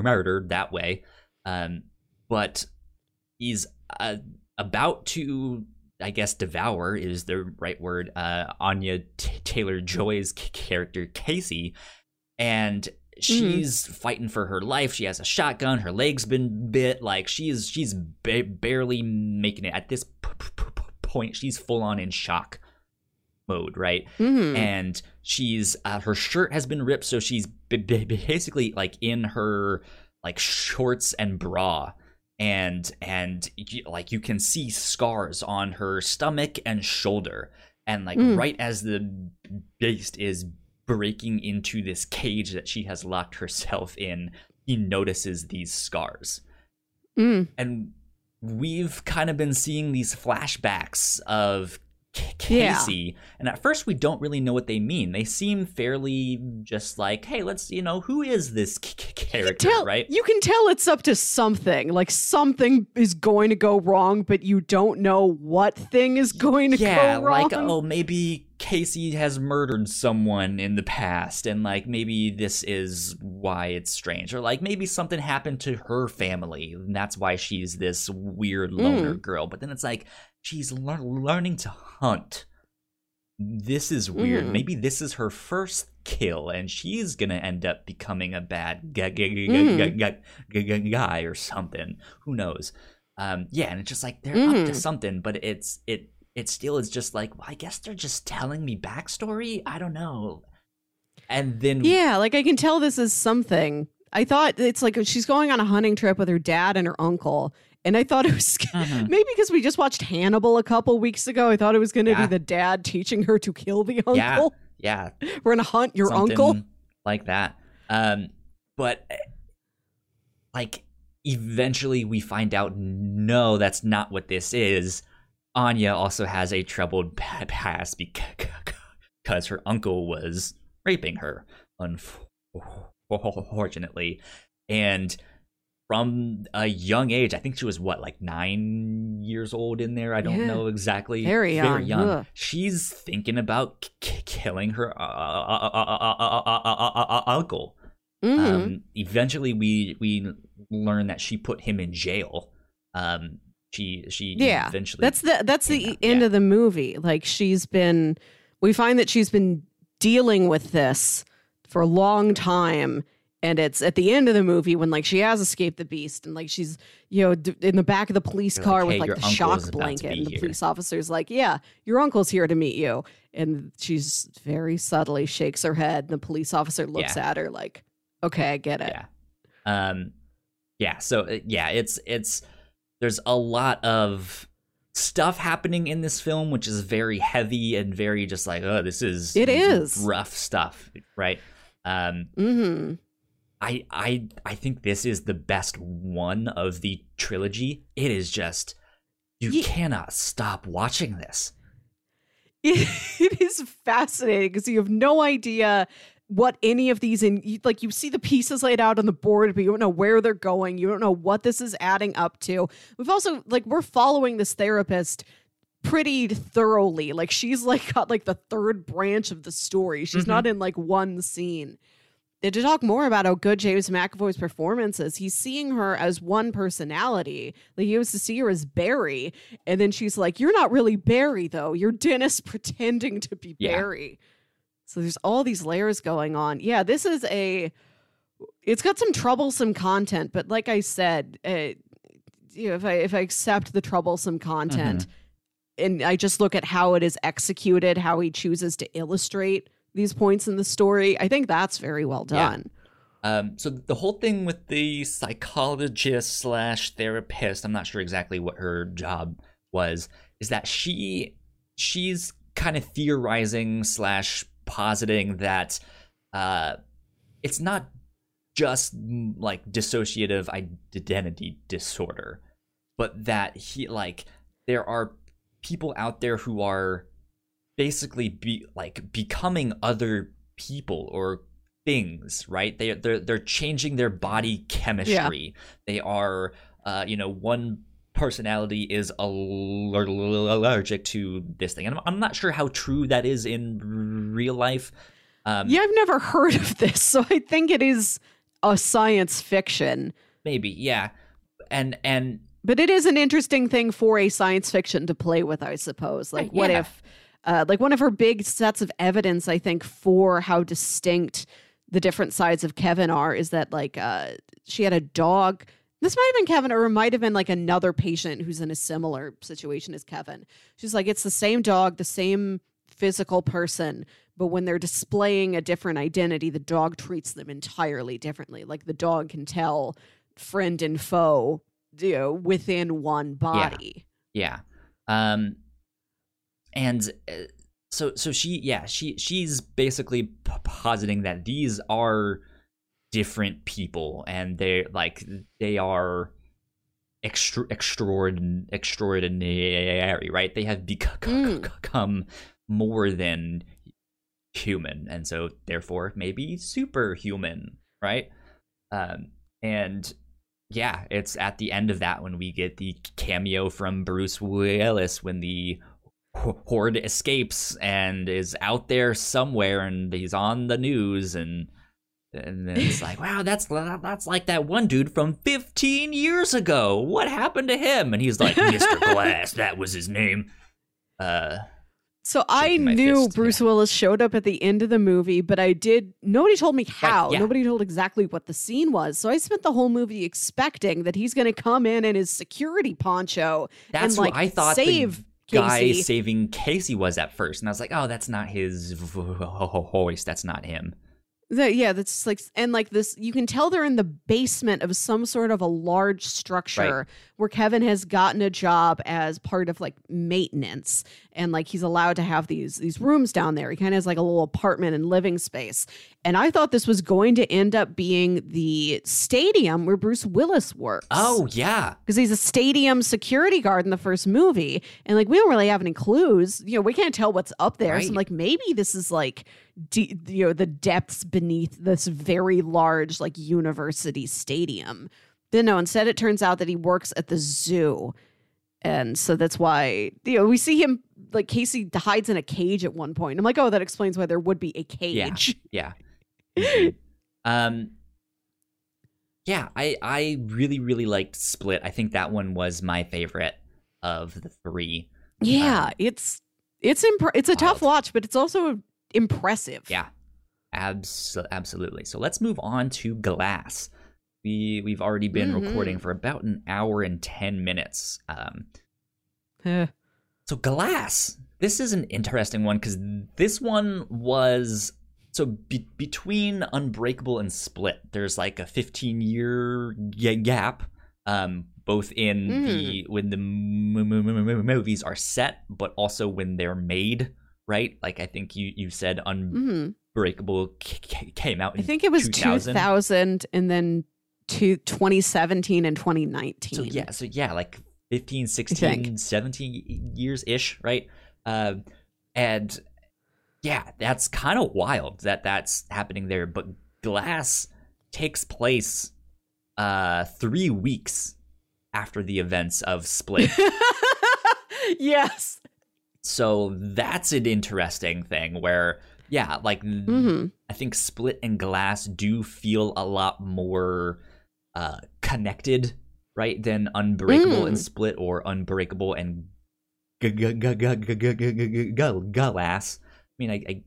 murdered that way. Um, but he's uh, about to, I guess, devour is the right word. Uh, Anya T- Taylor Joy's character Casey, and she's fighting for her life. She has a shotgun. Her leg's been bit. Like she's she's ba- barely making it at this p- p- point. She's full on in shock mode, right? Mhm. and she's uh, her shirt has been ripped so she's b- b- basically like in her like shorts and bra and and like you can see scars on her stomach and shoulder and like Mm. right as the beast is breaking into this cage that she has locked herself in he notices these scars Mm. and we've kind of been seeing these flashbacks of K- Yeah. Casey, and at first we don't really know what they mean. They seem fairly just like, "Hey, let's you know who is this k- k- character, Tell, right?" You can tell it's up to something. Like something is going to go wrong, but you don't know what thing is going to yeah, go wrong. Yeah, like oh, maybe Casey has murdered someone in the past, and like maybe this is why it's strange, or like maybe something happened to her family, and that's why she's this weird loner mm. girl. But then it's like she's lear- learning to hunt. This is weird. Mm. Maybe this is her first kill, and she's gonna end up becoming a bad g- g- Mm. g- guy or something. Who knows? Um, yeah, and it's just like they're up to Mm. something, but it's it it still is just like well, I guess they're just telling me backstory. I don't know. And then yeah, like I can tell this is something. I thought it's like she's going on a hunting trip with her dad and her uncle. And I thought it was Mhm. maybe because we just watched Hannibal a couple weeks ago. I thought it was going to Yeah. be the dad teaching her to kill the uncle. Yeah. yeah, We're going to hunt your something uncle. like that. Um, but eh, like eventually we find out no, that's not what this is. Anya also has a troubled past because her uncle was raping her, unfortunately, and from a young age. I think she was what, like nine years old in there. I don't yeah. know exactly. Very young. Very young. She's thinking about k- killing her uncle. Eventually, we we learn that she put him in jail. Um, she she yeah. Eventually, that's the that's the out. end yeah. of the movie. Like she's been, we find that she's been dealing with this for a long time and it's at the end of the movie when like she has escaped the beast and like she's you know d- in the back of the police They're car like, with like the shock is about to blanket and the here." police officer's like yeah your uncle's here to meet you. And she's very subtly shakes her head and the police officer looks at her like okay i get it. Yeah. Um yeah so uh, yeah it's it's there's a lot of stuff happening in this film which is very heavy and very just like oh this is It is. rough stuff right? Um mm-hmm i i i think this is the best one of the trilogy. It is just you Ye- cannot stop watching this. it is fascinating because you have no idea what any of these in like you see the pieces laid out on the board but you don't know where they're going. You don't know what this is adding up to. We've also like we're following this therapist pretty thoroughly. Like she's like got like the third branch of the story. She's Mhm. not in like one scene to talk more about how good James McAvoy's performance is, he's seeing her as one personality. Like he used to see her as Barry, and then she's like, "You're not really Barry, though. You're Dennis pretending to be Yeah. Barry." So there's all these layers going on. Yeah, this is a. It's got some troublesome content, but like I said, uh, you know, if I if I accept the troublesome content, and I just look at how it is executed, how he chooses to illustrate these points in the story, I think that's very well Yeah. done. Um, so the whole thing with the psychologist slash therapist, I'm not sure exactly what her job was, is that she she's kind of theorizing slash positing that uh, it's not just mm, like dissociative identity disorder, but that he like there are people out there who are basically be like becoming other people or things right they they're, they're changing their body chemistry they are uh you know one personality is aller- allergic to this thing and I'm, I'm not sure how true that is in real life um Yeah, I've never heard of this, so I think it is a science fiction. maybe yeah and and But it is an interesting thing for a science fiction to play with, I suppose. Like, Right, what yeah. if, uh, like, one of her big sets of evidence, I think, for how distinct the different sides of Kevin are is that, like, uh, she had a dog. This might have been Kevin, or it might have been like another patient who's in a similar situation as Kevin. She's like, it's the same dog, the same physical person, but when they're displaying a different identity, the dog treats them entirely differently. Like, the dog can tell friend and foe you know within one body Yeah. Um and uh, so so she yeah, she she's basically p- positing that these are different people and they're like they are extra extraordinary extraordinary, right? They have become, Mm. more than human and so therefore maybe superhuman, right? Um and yeah, it's at the end of that when we get the cameo from Bruce Willis when the horde escapes and is out there somewhere and he's on the news and and then it's like, wow, that's that's like that one dude from 15 years ago. What happened to him? And he's like, Mr. Glass, that was his name. Uh, so i knew fist, bruce willis showed up at the end of the movie but i did nobody told me how yeah. nobody told exactly what the scene was so i spent the whole movie expecting that he's going to come in in his security poncho that's and what like I thought save the guy saving Casey was at first, and I was like, oh, that's not his voice. That's not him. The- yeah, that's like, and like this, you can tell they're in the basement of some sort of a large structure where Kevin has gotten a job as part of like maintenance, and like he's allowed to have these these rooms down there. He kind of has like a little apartment and living space. And I thought this was going to end up being the stadium where Bruce Willis works. Oh yeah, because he's a stadium security guard in the first movie, and like we don't really have any clues. You know, we can't tell what's up there. So I'm like, maybe this is like, de- you know, the depths beneath this very large like university stadium. Then no, instead it turns out that he works at the zoo, and so that's why you know we see him like Casey hides in a cage at one point. I'm like, oh, that explains why there would be a cage. yeah. Mhm. um, yeah, I I really really liked Split. I think that one was my favorite. of the three. Yeah, Um, it's it's imp- it's a tough watch, but it's also impressive. Yeah, abs- absolutely. So let's move on to Glass. We we've already been Mhm. recording for about an hour and ten minutes. Um, Eh. So Glass, this is an interesting one because this one was so be- between Unbreakable and Split. There's like a 15 year g- gap, um, both in the when the m- m- m- movies are set, but also when they're made. Right? Like I think you you said Mhm. Unbreakable c- c- came out. I think it was 2000. 2000 and then to 2017 and 2019. So yeah, so yeah, like 15, 16, 17 years ish, right? Um, and yeah, that's kind of wild that that's happening there. But Glass takes place uh, three weeks after the events of Split. yes. So that's an interesting thing where, yeah, like mm-hmm. I think Split and Glass do feel a lot more uh, connected, right, than Unbreakable mm. and Split or Unbreakable and Glass. I mean, I, I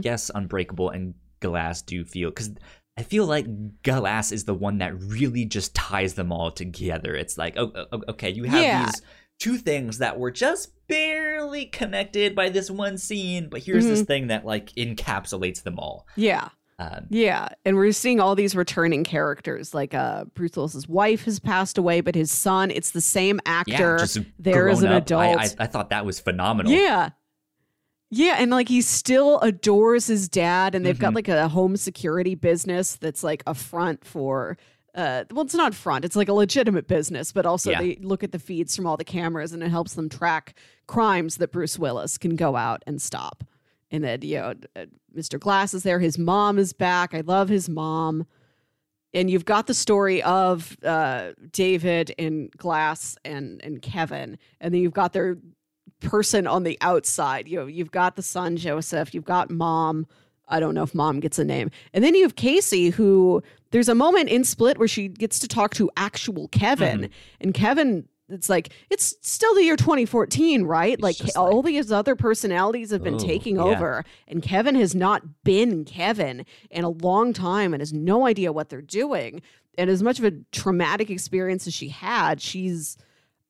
guess Unbreakable and Glass do feel because I feel like Glass is the one that really just ties them all together. It's like, oh, okay, you have yeah. these two things that were just barely connected by this one scene, but here's this thing that like encapsulates them all. Yeah. Um, Yeah. And we're seeing all these returning characters. Like uh Bruce Willis's wife has passed away, but his son, it's the same actor. yeah, just there as an up. Adult. I, I thought that was phenomenal. Yeah. Yeah, and like he still adores his dad, and they've got Mhm. like a home security business that's like a front for. Uh, well, it's not front; it's like a legitimate business, but also Yeah. they look at the feeds from all the cameras, and it helps them track crimes that Bruce Willis can go out and stop. And then you know, uh, Mr. Glass is there; his mom is back. I love his mom. And you've got the story of uh, David and Glass and and Kevin, and then you've got their person on the outside. You know, you've got the son Joseph, you've got mom. I don't know if mom gets a name. And then you have Casey, who there's a moment in Split where she gets to talk to actual Kevin. Mm-hmm. And Kevin, it's like, it's still the year 2014, right? It's Like all these other personalities have been Oh, taking yeah. over. And Kevin has not been Kevin in a long time and has no idea what they're doing. And as much of a traumatic experience as she had, she's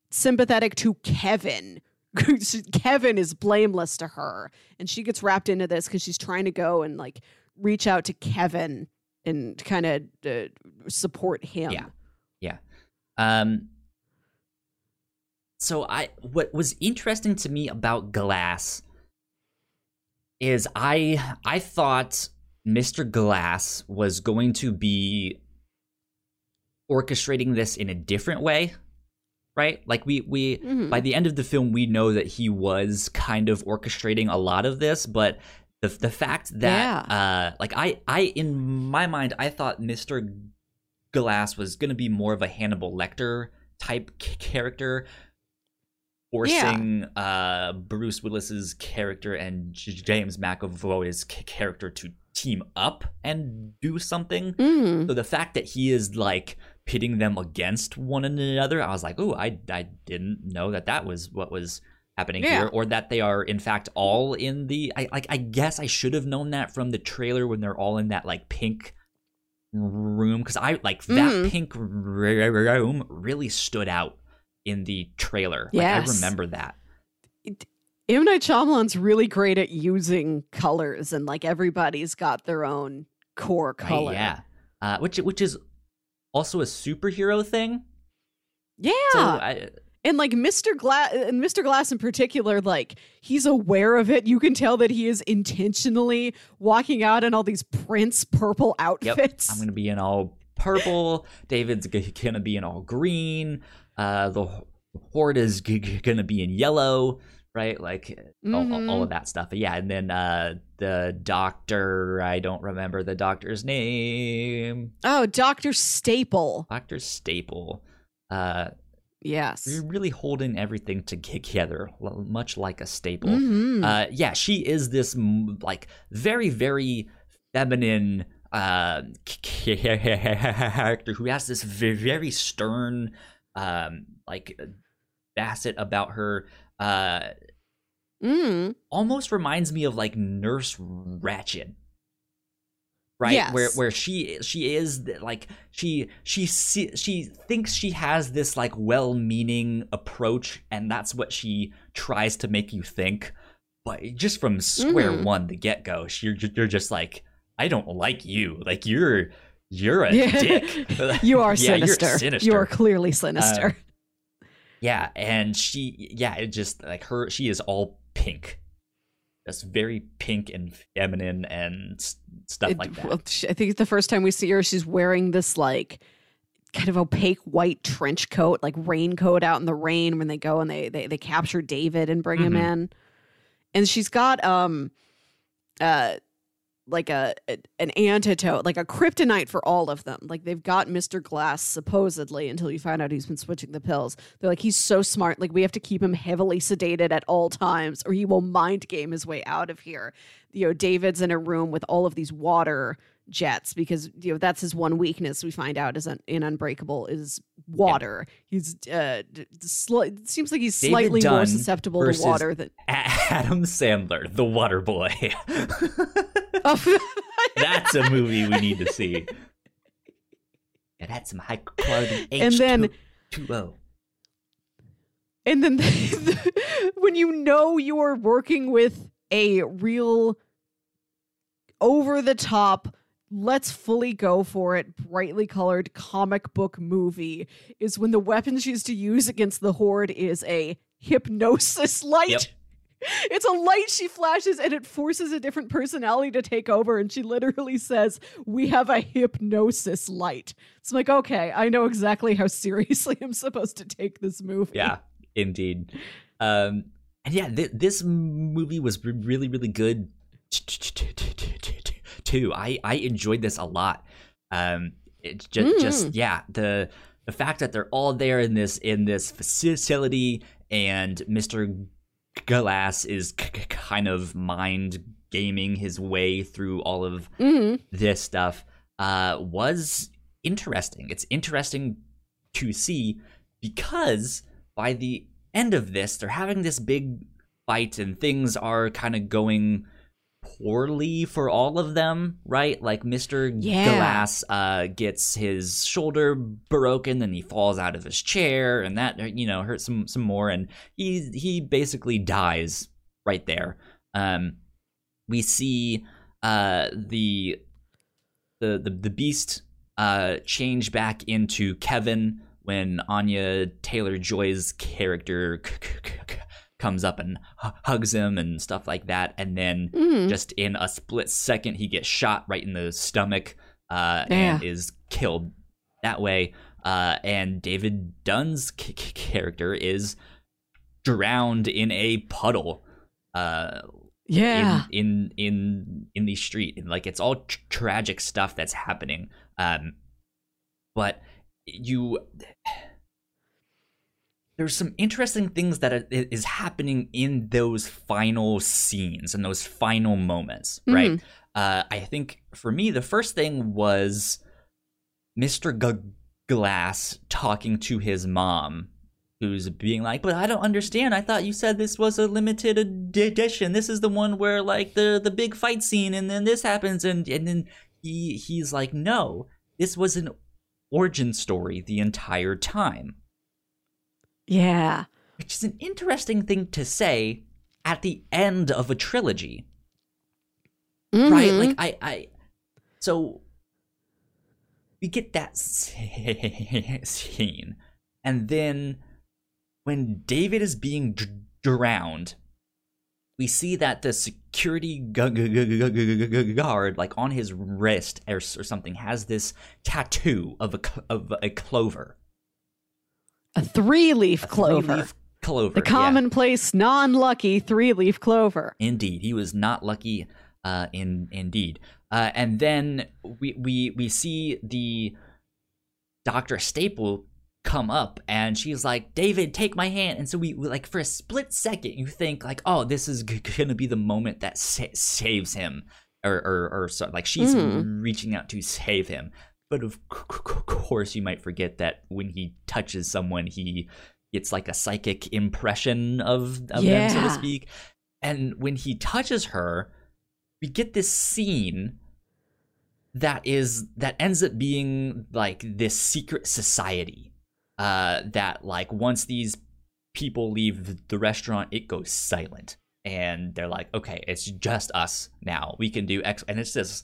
sympathetic to Kevin. Kevin is blameless to her, and she gets wrapped into this because she's trying to go and like reach out to Kevin and kind of uh, support him. Yeah. Yeah. Um so I what was interesting to me about Glass is I I thought Mr. Glass was going to be orchestrating this in a different way. Right? Like we we Mhm. by the end of the film we know that he was kind of orchestrating a lot of this, but the the fact that uh like I I in my mind I thought Mr. Glass was going to be more of a Hannibal Lecter type c- character, forcing uh, Bruce Willis's character and J- James McAvoy's c- character to team up and do something. Mhm. So the fact that he is like pitting them against one another, I was like, oh, I I didn't know that that was what was happening Yeah. here, or that they are in fact all in the. I like I guess I should have known that from the trailer when they're all in that like pink room because I like that Mhm. pink room really stood out in the trailer. Like I remember that. M Night Shyamalan's really great at using colors, and like everybody's got their own core Right, color. yeah, uh, which which is also a superhero thing. yeah. So I, And like Mr. Glass and Mr. Glass in particular, like he's aware of it. You can tell that he is intentionally walking out in all these Prince purple Yep, outfits. I'm gonna be in all purple. David's g- gonna be in all green. Uh, the horde is g- g- gonna be in yellow, right? Like all, all- all of that stuff. Yeah, and then uh, the doctor. I don't remember the doctor's name. oh, Doctor Staple. Doctor Staple. Uh, Yes. you're really holding everything together, much like a staple. Mhm. uh yeah she is this like very very feminine uh character who has this very stern um like facet about her uh Mm. almost reminds me of like Nurse Ratched. Right, where Yes. where she she is like she she she thinks she has this like well-meaning approach, and that's what she tries to make you think. But just from square Mhm. one, the get go, you're you're just like, I don't like you. Like you're you're a Yeah. dick. You are Yeah, you're sinister. sinister. You are clearly sinister. Yeah, and she, yeah, it just like her, she is all pink, just very pink and feminine and stuff It- like that. well, I think it's the first time we see her, she's wearing this like kind of opaque white trench coat, like raincoat out in the rain when they go and they they, they capture David and bring him Mhm. in. And she's got um uh like a, a- an antidote, like a kryptonite for all of them. Like they've got Mr. Glass supposedly until you find out he's been switching the pills. They're like he's so smart, like we have to keep him heavily sedated at all times or he will mind game his way out of here. You know, David's in a room with all of these water jets because you know that's his one weakness we find out is un- in unbreakable is water he's uh it seems like he's David slightly more susceptible to water than Adam Sandler, the Water Boy. oh, that's a movie we need to see. Yeah, that's some high quality H2O. And then- oh. And then when you know you're working with a real over the top, let's fully go for it, brightly colored comic book movie, is when the weapon she's to use against the horde is a hypnosis light. Yep. It's a light she flashes and it forces a different personality to take over. And she literally says, We have a hypnosis light. It's like, okay, I know exactly how seriously I'm supposed to take this movie. Yeah, indeed. Um, and yeah, th- this movie was really, really good too. I I enjoyed this a lot. Um, it just, Mm. just yeah, the the fact that they're all there in this in this facility, and Mister Glass is k- k- kind of mind gaming his way through all of Mhm. this stuff uh, was interesting. It's interesting to see because by the end of this, they're having this big fight and things are kind of going poorly for all of them, right? Like Mr. Yeah. Glass uh, gets his shoulder broken, then he falls out of his chair, and that you know hurts some some more, and he he basically dies right there. Um, we see uh, the the the, the beast uh, change back into Kevin when Anya Taylor Joy's character comes up and hu- hugs him and stuff like that, and then Mhm. just in a split second he gets shot right in the stomach uh, Yeah. and is killed that way. Uh, and David Dunn's c- c- character is drowned in a puddle. Uh, Yeah. in in in in the street and like it's all tr- tragic stuff that's happening um but you there's some interesting things that is happening in those final scenes and those final moments right uh i think for me the first thing was mr G- glass talking to his mom who's being like, but I don't understand. I thought you said this was a limited ed- edition. This is the one where like the the big fight scene, and then this happens, and and then he he's like, no, this was an origin story the entire time, yeah. which is an interesting thing to say at the end of a trilogy, right? Mhm. Like I I so we get that scene, and then when David is being d- drowned, we see that the security gu- gu- gu- gu- gu- gu- gu- guard, like on his wrist or, or something, has this tattoo of a of a clover, a three leaf clover. three-leaf clover. the yeah. commonplace, non lucky three leaf clover. Indeed, he was not lucky. Uh, in indeed, uh, and then we we we see the Doctor Staple come up, and she's like, "David, take my hand." And so we, we like for a split second, you think like, "Oh, this is g- gonna be the moment that sa- saves him," or or, or so, like she's Mhm. reaching out to save him. But of course, you might forget that when he touches someone, he it's like a psychic impression of, of them, so to speak. And when he touches her, we get this scene that is that ends up being like this secret society uh that like once these people leave the restaurant it goes silent. And they're like okay it's just us now. We can do x and it's this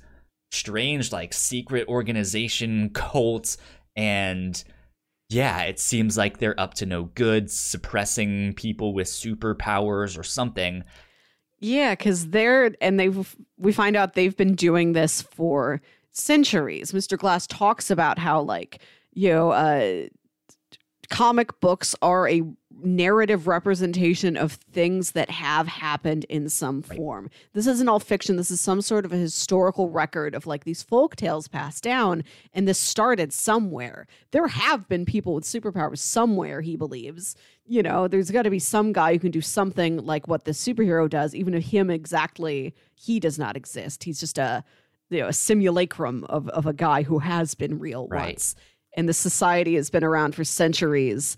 strange like secret organization cult and yeah it seems like they're up to no good suppressing people with superpowers or something Yeah, because they're and they've we find out they've been doing this for centuries. Mr. Glass talks about how like you know uh, comic books are a narrative representation of things that have happened in some Right. form. This isn't all fiction. This is some sort of a historical record of like these folk tales passed down, and this started somewhere. There have been people with superpowers somewhere, he believes. You know, there's got to be some guy who can do something like what this superhero does, even if him exactly he does not exist. He's just a you know a simulacrum of of a guy who has been real Right. once. And the society has been around for centuries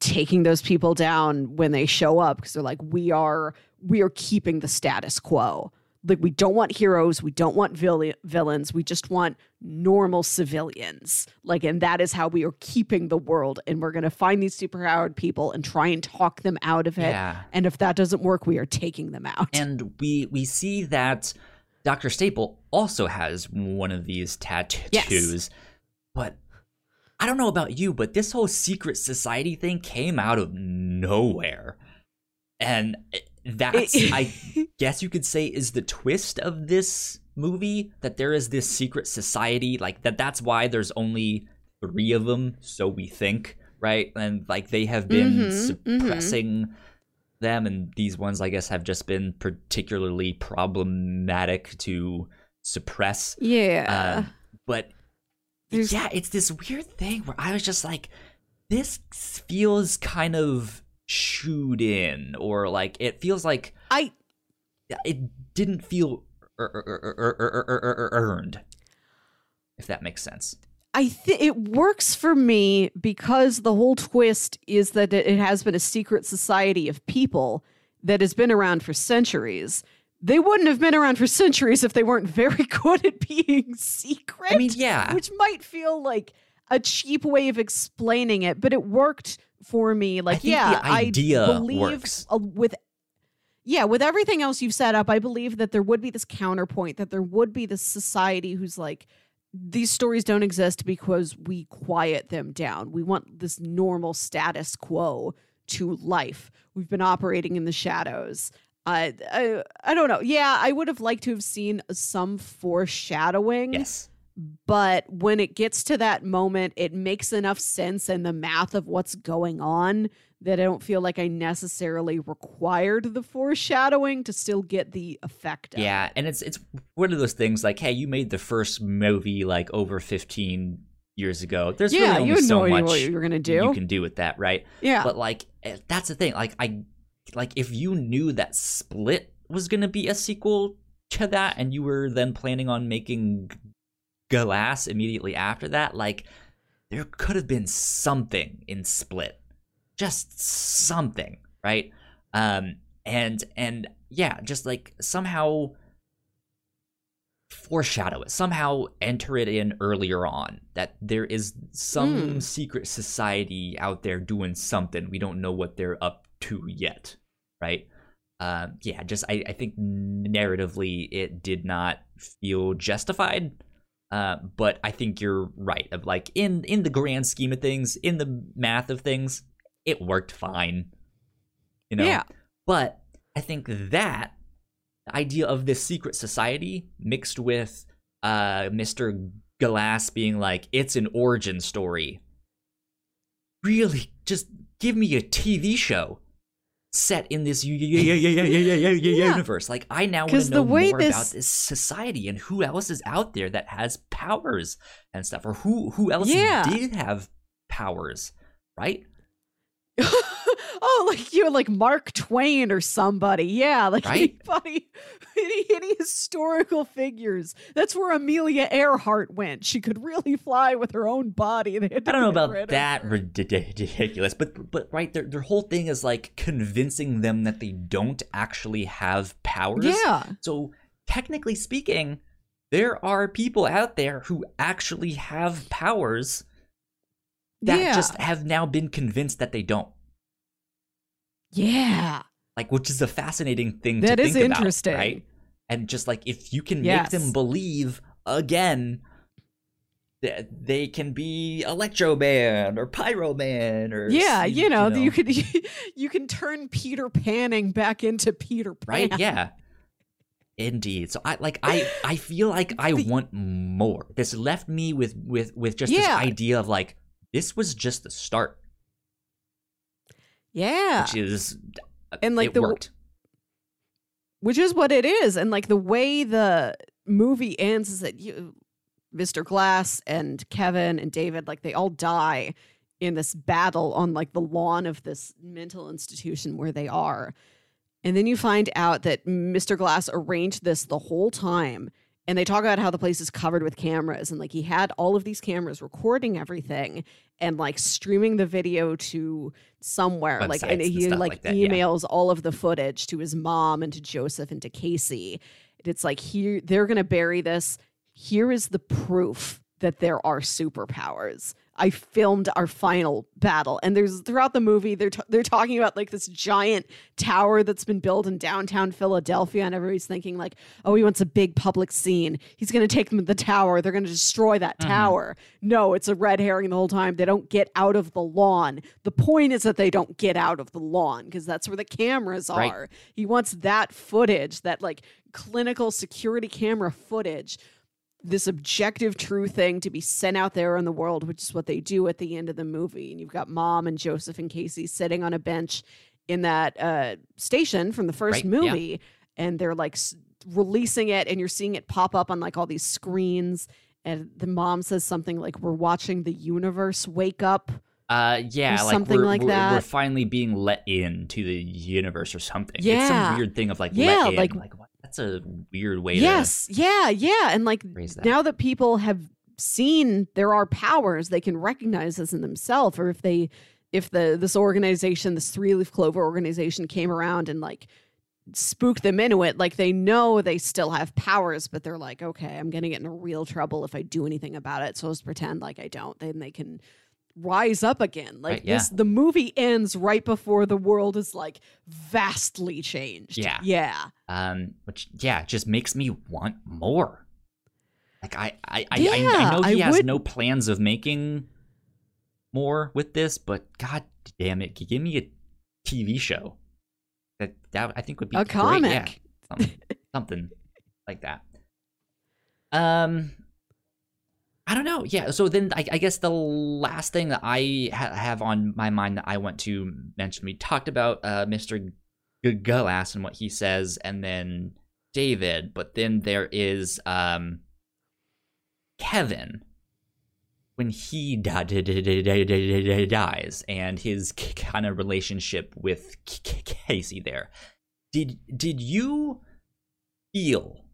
taking those people down when they show up because they're like we are we are keeping the status quo like we don't want heroes we don't want vill- villains we just want normal civilians like and that is how we are keeping the world and we're going to find these superpowered people and try and talk them out of it yeah and if that doesn't work we are taking them out and we we see that Dr. Staple also has one of these tattoos. yes. But I don't know about you, but this whole secret society thing came out of nowhere. And that's I guess you could say is the twist of this movie that there is this secret society like that that's why there's only 3 of them so we think, right? And like they have been Mhm, mhm. suppressing them and these ones i guess have just been particularly problematic to suppress yeah um, but there's... yeah, it's this weird thing where I was just like, this feels kind of chewed in, or like it feels like I. It didn't feel er, er, er, earned, if that makes sense. I think it works for me because the whole twist is that it has been a secret society of people that has been around for centuries they wouldn't have been around for centuries if they weren't very good at being secret. i mean yeah which might feel like a cheap way of explaining it, but it worked for me. Like, think yeah, the idea I believe works. uh, with. Yeah, with everything else you've set up, I believe that there would be this counterpoint, that there would be this society who's like, these stories don't exist because we quiet them down. We want this normal status quo to life. We've been operating in the shadows. Uh, I, I don't know. Yeah, I would have liked to have seen some foreshadowing yes but when it gets to that moment, it makes enough sense in the math of what's going on that I don't feel like I necessarily required the foreshadowing to still get the effect. Of Yeah, it. and it's it's one of those things like, hey, you made the first movie like over fifteen years ago. There's yeah, really only so much you're gonna do. you can do with that, right? yeah, But like, eh, that's the thing. Like, I like if you knew that Split was gonna be a sequel to that, and you were then planning on making Glass immediately after that, like there could have been something in Split, just something, right? Um, and and yeah, just like somehow foreshadow it, somehow enter it in earlier on that there is some Mm. secret society out there doing something. We don't know what they're up to yet, right? Um, yeah, just I, I think narratively it did not feel justified. Uh, but I think you're right. Of like in in the grand scheme of things, in the math of things, it worked fine. You know. Yeah. But I think that the idea of this secret society mixed with uh Mr. Glass being like it's an origin story. Really, just give me a TV show set in this universe. Like I now want to know the way more this... about this society and who else is out there that has powers and stuff, or who who else yeah. did have powers, right? oh, like you like Mark Twain or somebody. Yeah, like Right? anybody, any, any historical figures. That's where Amelia Earhart went. She could really fly with her own body. They had to I don't know about that ridiculous, but but right, their their whole thing is like convincing them that they don't actually have powers. Yeah. So technically speaking, there are people out there who actually have powers that yeah. just have now been convinced that they don't. Yeah. Like, which is a fascinating thing That to is about, interesting. right? And just like if you can Yes. make them believe again that they can be Electro Man or Pyro Man or Yeah, you know, know you could you can turn Peter Banning back into Peter Pan. right yeah indeed so i like i i feel like i The- want more this left me with with with just this idea of like this was just the start Yeah. which is uh, And, like, the- worked which is what it is and like the way the movie ends is that you mr glass and kevin and david like they all die in this battle on like the lawn of this mental institution where they are and then you find out that mr glass arranged this the whole time and they talk about how the place is covered with cameras and like he had all of these cameras recording everything and like streaming the video to somewhere like Websites and and he like, like that, yeah. emails all of the footage to his mom and to joseph and to casey. It's like here they're gonna bury this. Here is the proof that there are superpowers i filmed our final battle. And there's throughout the movie they're t- they're talking about like this giant tower that's been built in downtown philadelphia. And everybody's thinking like oh he wants a big public scene. He's going to take them to the tower. They're going to destroy that Mhm. tower. No it's a red herring the whole time. They don't get out of the lawn. The point is that they don't get out of the lawn because that's where the cameras Right. are. He wants that footage that like clinical security camera footage this objective true thing to be sent out there in the world which is what they do at the end of the movie and you've got mom and joseph and casey sitting on a bench in that uh, station from the first Right, yeah. movie and they're like s- releasing it and you're seeing it pop up on like all these screens and the mom says something like we're watching the universe wake up uh yeah like something we're, like we're, we're finally being let in to the universe or something it's Yeah. some weird thing of like Yeah, let in. like- like? That's a weird way yes yeah yeah and like that. now that people have seen there are powers they can recognize this in themselves or if they if the this organization this three leaf clover organization came around and like spooked them into it like they know they still have powers but they're like okay i'm gonna get into real trouble if i do anything about it so let's pretend like i don't. Then they can rise up again. Like Right, yeah. this the movie ends right before the world is like vastly changed. Yeah. yeah. Um which yeah just makes me want more. Like i i I, I, Yeah, I know he I has would- no plans of making more with this but god damn it give me a tv show. That that i think would be a great. Yeah, comic. something, something like that. Um I don't know. Yeah. So then I, I guess the last thing that I ha- have on my mind that I want to mention, we talked about uh, Mr. G- Glass and what he says, and then David, but then there is um, Kevin when he di- di- di- di- di- di- di- dies and his kind of relationship with K- K- Casey there. Did did you feel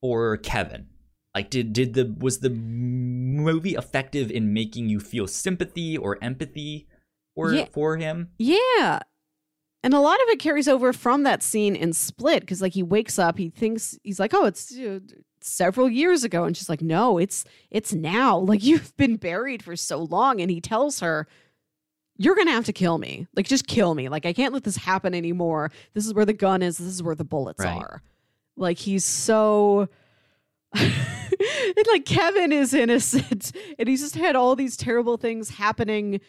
for Kevin? Like did did the was the movie effective in making you feel sympathy or empathy for Yeah. for him? Yeah. And a lot of it carries over from that scene in Split because, like, he wakes up, he thinks he's like, "Oh, it's uh, several years ago," and she's like, "No, it's it's now. Like, you've been buried for so long." And he tells her, "You're gonna have to kill me. Like, just kill me. Like, I can't let this happen anymore. This is where the gun is. This is where the bullets Right. are." Like, he's so. and like Kevin is innocent, and he's just had all these terrible things happening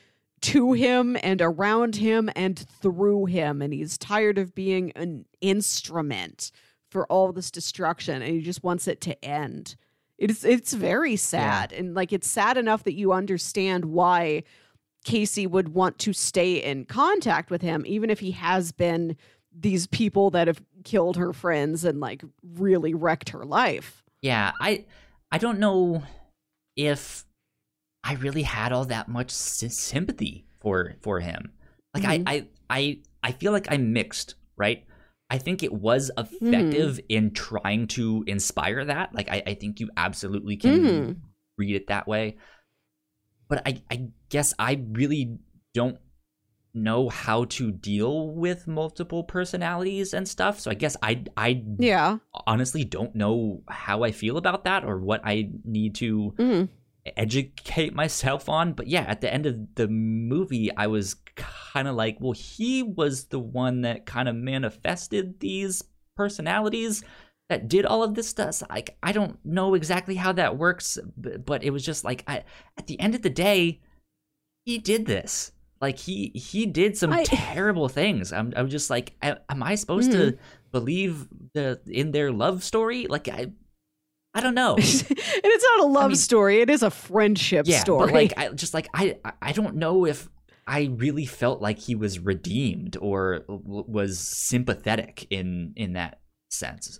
to him and around him and through him and he's tired of being an instrument for all this destruction and he just wants it to end. It's it's very sad and like it's sad enough that you understand why Casey would want to stay in contact with him even if he has been these people that have killed her friends and like really wrecked her life Yeah, I I don't know if I really had all that much sy- sympathy for for him. Like Mhm. I, I I I feel like I'm mixed, right? I think it was effective in trying to inspire that. Like I, I think you absolutely can Mhm. read it that way. But I, I guess I really don't know how to deal with multiple personalities and stuff. So I guess I I Yeah. honestly don't know how I feel about that or what I need to Mhm. educate myself on. But yeah, at the end of the movie, I was kind of like, well, he was the one that kind of manifested these personalities that did all of this stuff. Like, I don't know exactly how that works, but, but it was just like, I, at the end of the day, he did this. Like he he did some I- terrible things. I'm I'm just like, am I supposed to mm-hmm. believe the in their love story? Like I, I don't know. and it's not a love mean- story; it is a friendship yeah, story. but like I just like I I- I don't know if I really felt like he was redeemed or was sympathetic in in that sense.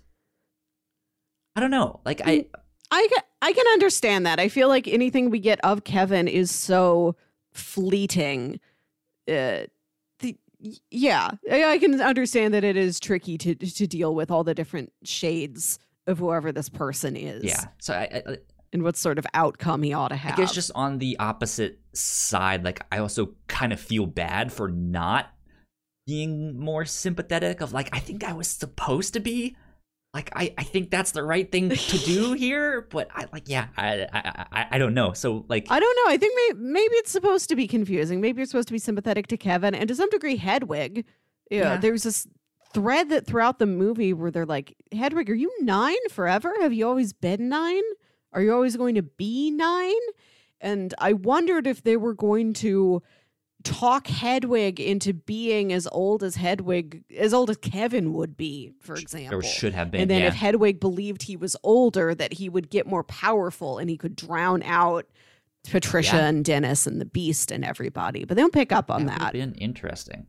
I don't know. Like I mm, I I can understand that. I feel like anything we get of Kevin is so fleeting. Uh, the, yeah, I, can understand that it is tricky to to deal with all the different shades of whoever this person is. yeah. So I, I and what sort of outcome he ought to have. I guess just on the opposite side, like I also kind of feel bad for not being more sympathetic. Of like I think I was supposed to be. Like I, I think that's the right thing to do here, but I like yeah I I, I, I don't know. So like I don't know. I think maybe, maybe it's supposed to be confusing. Maybe you're supposed to be sympathetic to Kevin and to some degree Hedwig. Yeah, Yeah. there's this thread that throughout the movie where they're like, Hedwig, are you nine forever? Have you always been nine? Are you always going to be nine? And I wondered if they were going to talk Hedwig into being as old as Hedwig, as old as Kevin would be, for example. there should have been And then yeah. if Hedwig believed he was older, that he would get more powerful and he could drown out Patricia Yeah. and Dennis and the Beast and everybody. But they don't pick up on that. that. been interesting.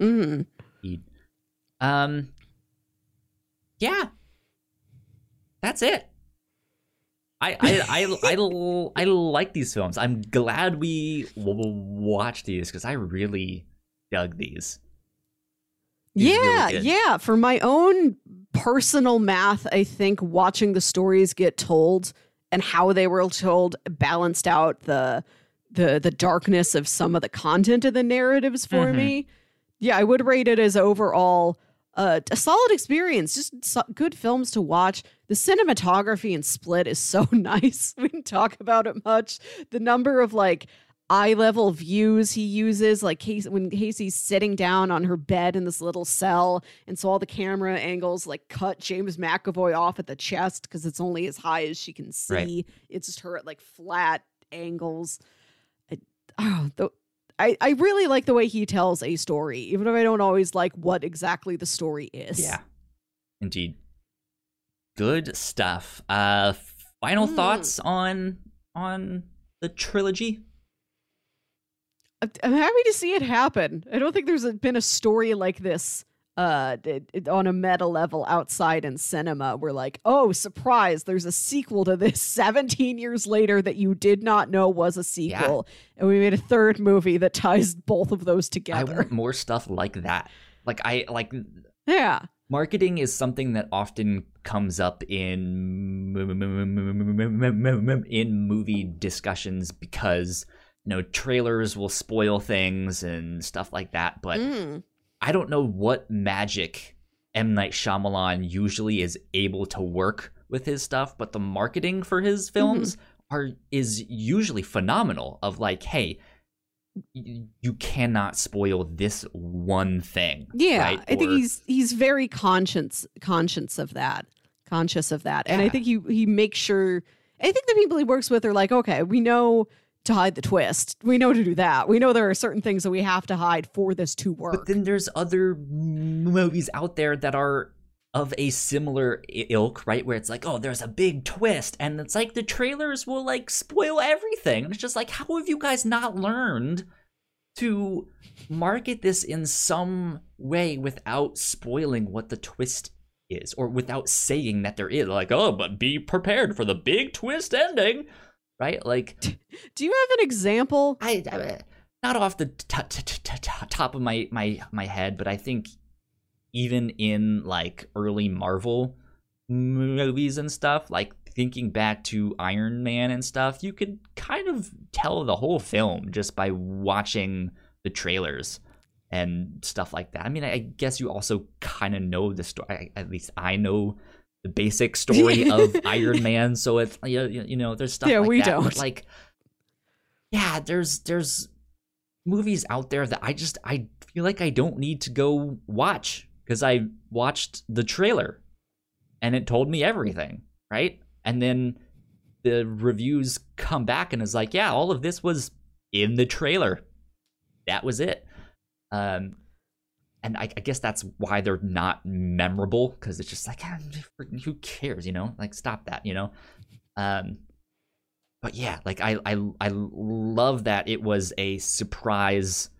Mm. Um, yeah, that's it. I I I I, I like these films. I'm glad we w- w- watched these because I really dug these. He's really Yeah, good. yeah. For my own personal math, I think watching the stories get told and how they were told balanced out the the the darkness of some of the content of the narratives for Mhm. me. Yeah, I would rate it as overall uh, a solid experience. Just so- good films to watch. The cinematography in Split is so nice. We didn't talk about it much. The number of like eye level views he uses, like Casey, when Casey's sitting down on her bed in this little cell, and so all the camera angles like cut James McAvoy off at the chest because it's only as high as she can see. Right. It's just her at like flat angles. I, oh, the, I, I really like the way he tells a story, even if I don't always like what exactly the story is. Yeah, indeed. Good stuff. Uh, final Mm. thoughts on on the trilogy? I'm- I'm happy to see it happen. I don't think there's been a story like this uh it- it- on a meta level outside in cinema we're like oh surprise there's a sequel to this 17 years later that you did not know was a sequel and we made a third movie that ties both of those together. I want more stuff like that. Like I like yeah marketing is something that often comes up in in movie discussions because you know trailers will spoil things and stuff like that but Mm. I don't know what magic m night Shyamalan usually is able to work with his stuff but the marketing for his mm-hmm. films are is usually phenomenal of like hey y- you cannot spoil this one thing Yeah, right? I think he's he's very conscious conscious of that, conscious of that, and I think he he makes sure. I think the people he works with are like, okay, we know to hide the twist. We know to do that. We know there are certain things that we have to hide for this to work. But then there's other movies out there that are of a similar ilk, right? Where it's like, oh, there's a big twist, and it's like the trailers will like spoil everything. And it's just like, how have you guys not learned to market this in some way without spoiling what the twist is, or without saying that there is? Like, oh, but be prepared for the big twist ending, right? Like, do you have an example? I, I not off the t- t- t- top of my my my head, but I think even in like early Marvel movies and stuff, like thinking back to Iron Man and stuff, you could kind of tell the whole film just by watching the trailers and stuff like that. I mean, I guess you also kind of know the story. At least I know the basic story of Iron Man, so it's you know, you know there's stuff. Yeah, like we that, don't. Like, yeah, there's there's movies out there that I just I feel like I don't need to go watch because I watched the trailer and it told me everything, right? And then the reviews come back and is like, yeah, all of this was in the trailer. That was it. Um, and I, I guess that's why they're not memorable because it's just like, ah, who cares, you know? Like, stop that, you know? Um, but yeah, like I, I, I love that it was a surprise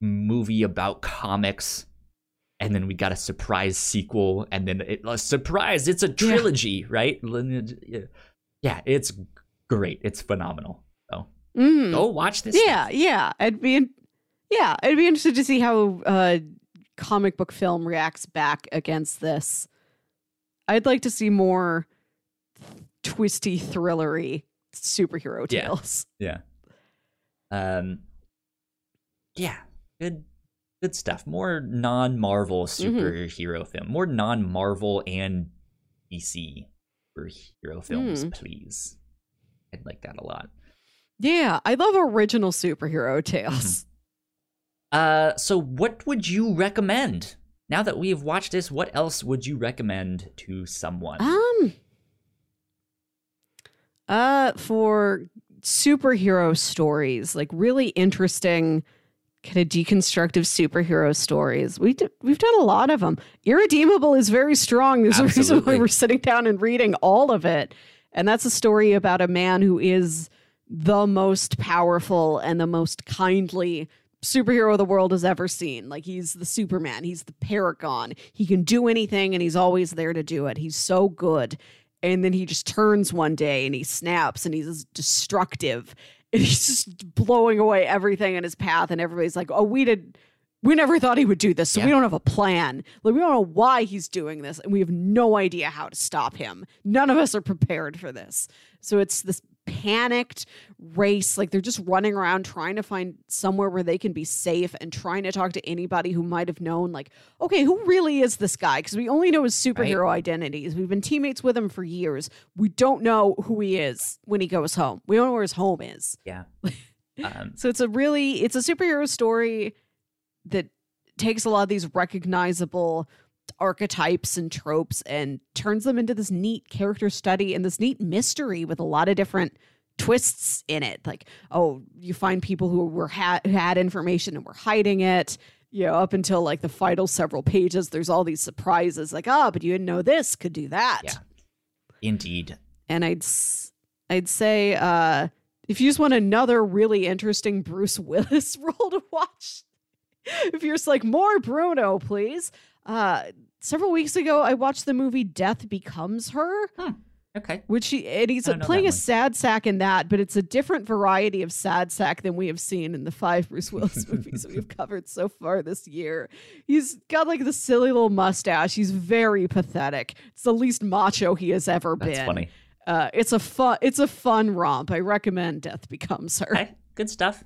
movie about comics and then we got a surprise sequel, and then it, a surprise, it's a trilogy, yeah. right? Yeah, it's great. It's phenomenal. So mm. go watch this. Yeah, stuff. yeah. I'd be, yeah, I'd be interested to see how uh, comic book film reacts back against this. I'd like to see more twisty, thrillery superhero tales. Yeah. yeah. Um. Yeah. Good good stuff. More non-Marvel Mm-hmm. superhero film. More non-Marvel and DC superhero films, Mm. please. I'd like that a lot. Yeah, I love original superhero tales. Uh, so what would you recommend? Now that we've watched this, what else would you recommend to someone? Um uh for superhero stories, like really interesting kind of deconstructive superhero stories. We d- we've done a lot of them. Irredeemable is very strong. There's a reason why we're sitting down and reading all of it. And that's a story about a man who is the most powerful and the most kindly superhero the world has ever seen. Like he's the Superman, he's the paragon. He can do anything and he's always there to do it. He's so good. And then he just turns one day and he snaps and he's destructive and he's just blowing away everything in his path and everybody's like, "Oh, we did we never thought he would do this, so we don't have a plan. Like we don't know why he's doing this, and we have no idea how to stop him. None of us are prepared for this. So it's this panicked race. Like they're just running around trying to find somewhere where they can be safe and trying to talk to anybody who might have known, like, okay, who really is this guy? Because we only know his superhero identities. We've been teammates with him for years. We don't know who he is when he goes home. We don't know where his home is. yeah. Um, So it's a really it's a superhero story that takes a lot of these recognizable archetypes and tropes and turns them into this neat character study and this neat mystery with a lot of different twists in it. Like, oh, you find people who were ha- had information and were hiding it. You know, up until like the final several pages, there's all these surprises. Like, ah, but you didn't know this could do that Yeah. indeed. and I'd I'd say uh, if you just want another really interesting Bruce Willis role to watch, if you're just like more Bruno, please. Uh, several weeks ago, I watched the movie Death Becomes Her, Okay. which he and he's I don't know playing a sad sack in that, but it's a different variety of sad sack than we have seen in the five Bruce Willis movies we've covered so far this year. He's got like the silly little mustache. He's very pathetic. It's the least macho he has ever That's been. funny. Uh, it's a fun it's a fun romp. I recommend Death Becomes Her. Okay. Good stuff.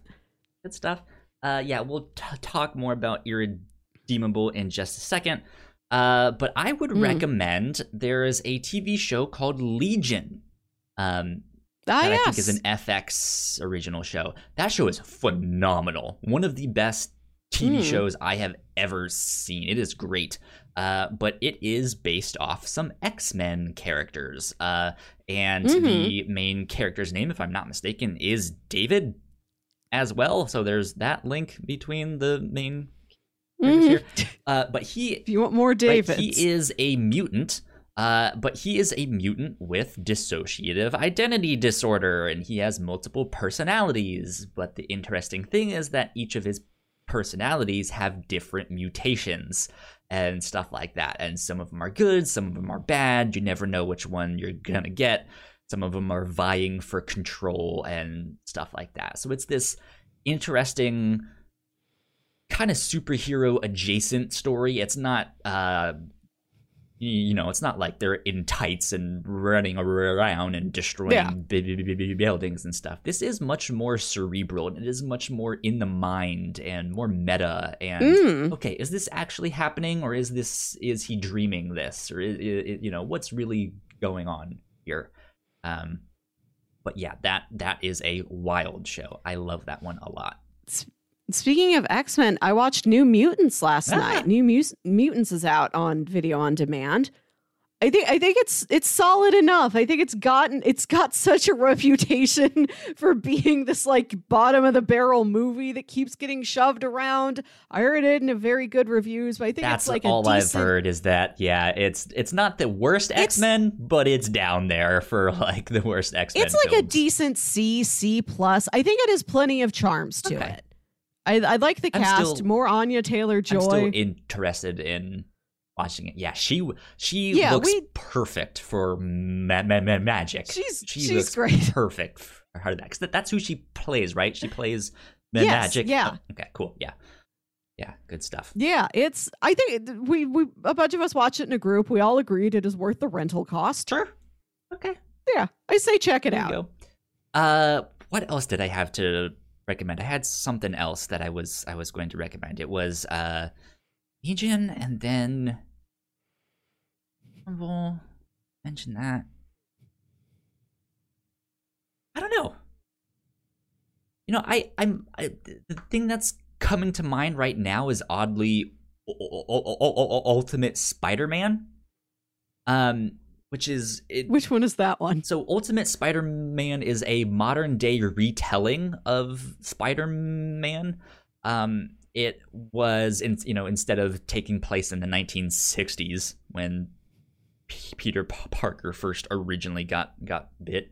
Good stuff. Uh, yeah, we'll t- talk more about Irredeemable in just a second. Uh, but I would Mm. recommend there is a TV show called Legion. Um, Ah, that yes. I think is an FX original show. That show is phenomenal. One of the best TV Hmm. shows I have ever seen. It is great. Uh, but it is based off some X Men characters. Uh, and Mm-hmm. the main character's name, if I'm not mistaken, is David as well. So there's that link between the main Mhm. here. Uh, but he If you want more Davids, he is a mutant, uh, but he is a mutant with dissociative identity disorder, and he has multiple personalities. But the interesting thing is that each of his personalities have different mutations and stuff like that. And some of them are good, some of them are bad. You never know which one you're gonna get. Some of them are vying for control and stuff like that. So it's this interesting kind of superhero adjacent story. It's not uh you know, it's not like they're in tights and running around and destroying Yeah. buildings and stuff. This is much more cerebral and it is much more in the mind and more meta and Mm. okay, is this actually happening or is this is he dreaming this or i i you know, what's really going on here? Um but yeah, that that is a wild show. I love that one a lot. Speaking of X Men, I watched New Mutants last Ah. night. New Mutants is out on video on demand. I think I think it's it's solid enough. I think it's gotten it's got such a reputation for being this like bottom of the barrel movie that keeps getting shoved around. I heard it in very good reviews, but I think That's it's like all I've heard is that yeah, it's it's not the worst X Men, but it's down there for like the worst X Men. It's like a decent C C plus. I think it has plenty of charms to Okay. it. I, I like the I'm cast still- more. Anya Taylor Joy. I'm still interested in watching it. Yeah, she she Yeah, looks we- perfect for ma- ma- ma- Magik. She's she she's great. perfect for her that 'cause that- that's who she plays, right? She plays Yes, Magik. yeah. Oh, okay, cool. Yeah, yeah, good stuff. Yeah, it's. I think we we a bunch of us watch it in a group. We all agreed it is worth the rental cost. Sure. Okay. Yeah, I say check it There out. Uh, what else did I have to recommend? I had something else that I was I was going to recommend. It was uh, Legion, and then we'll mention that. I don't know. You know, I I'm I, the thing that's coming to mind right now is oddly Ultimate Spider-Man. Um, which is it, Which one is that one? so Ultimate Spider-Man is a modern day retelling of Spider-Man. Um, it was in, you know instead of taking place in the 1960s when P- Peter P- Parker first originally got got bit,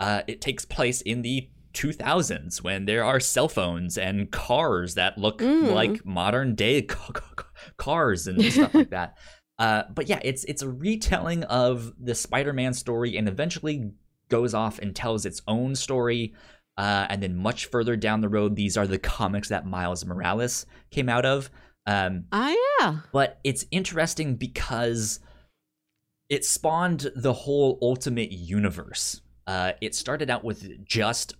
uh, it takes place in the 2000s when there are cell phones and cars that look Mm. like modern day ca- ca- cars and stuff like that. Uh, but yeah, it's it's a retelling of the Spider-Man story, and eventually goes off and tells its own story. Uh, and then much further down the road, these are the comics that Miles Morales came out of. Um, Ah, yeah. but it's interesting because it spawned the whole Ultimate Universe. Uh, it started out with just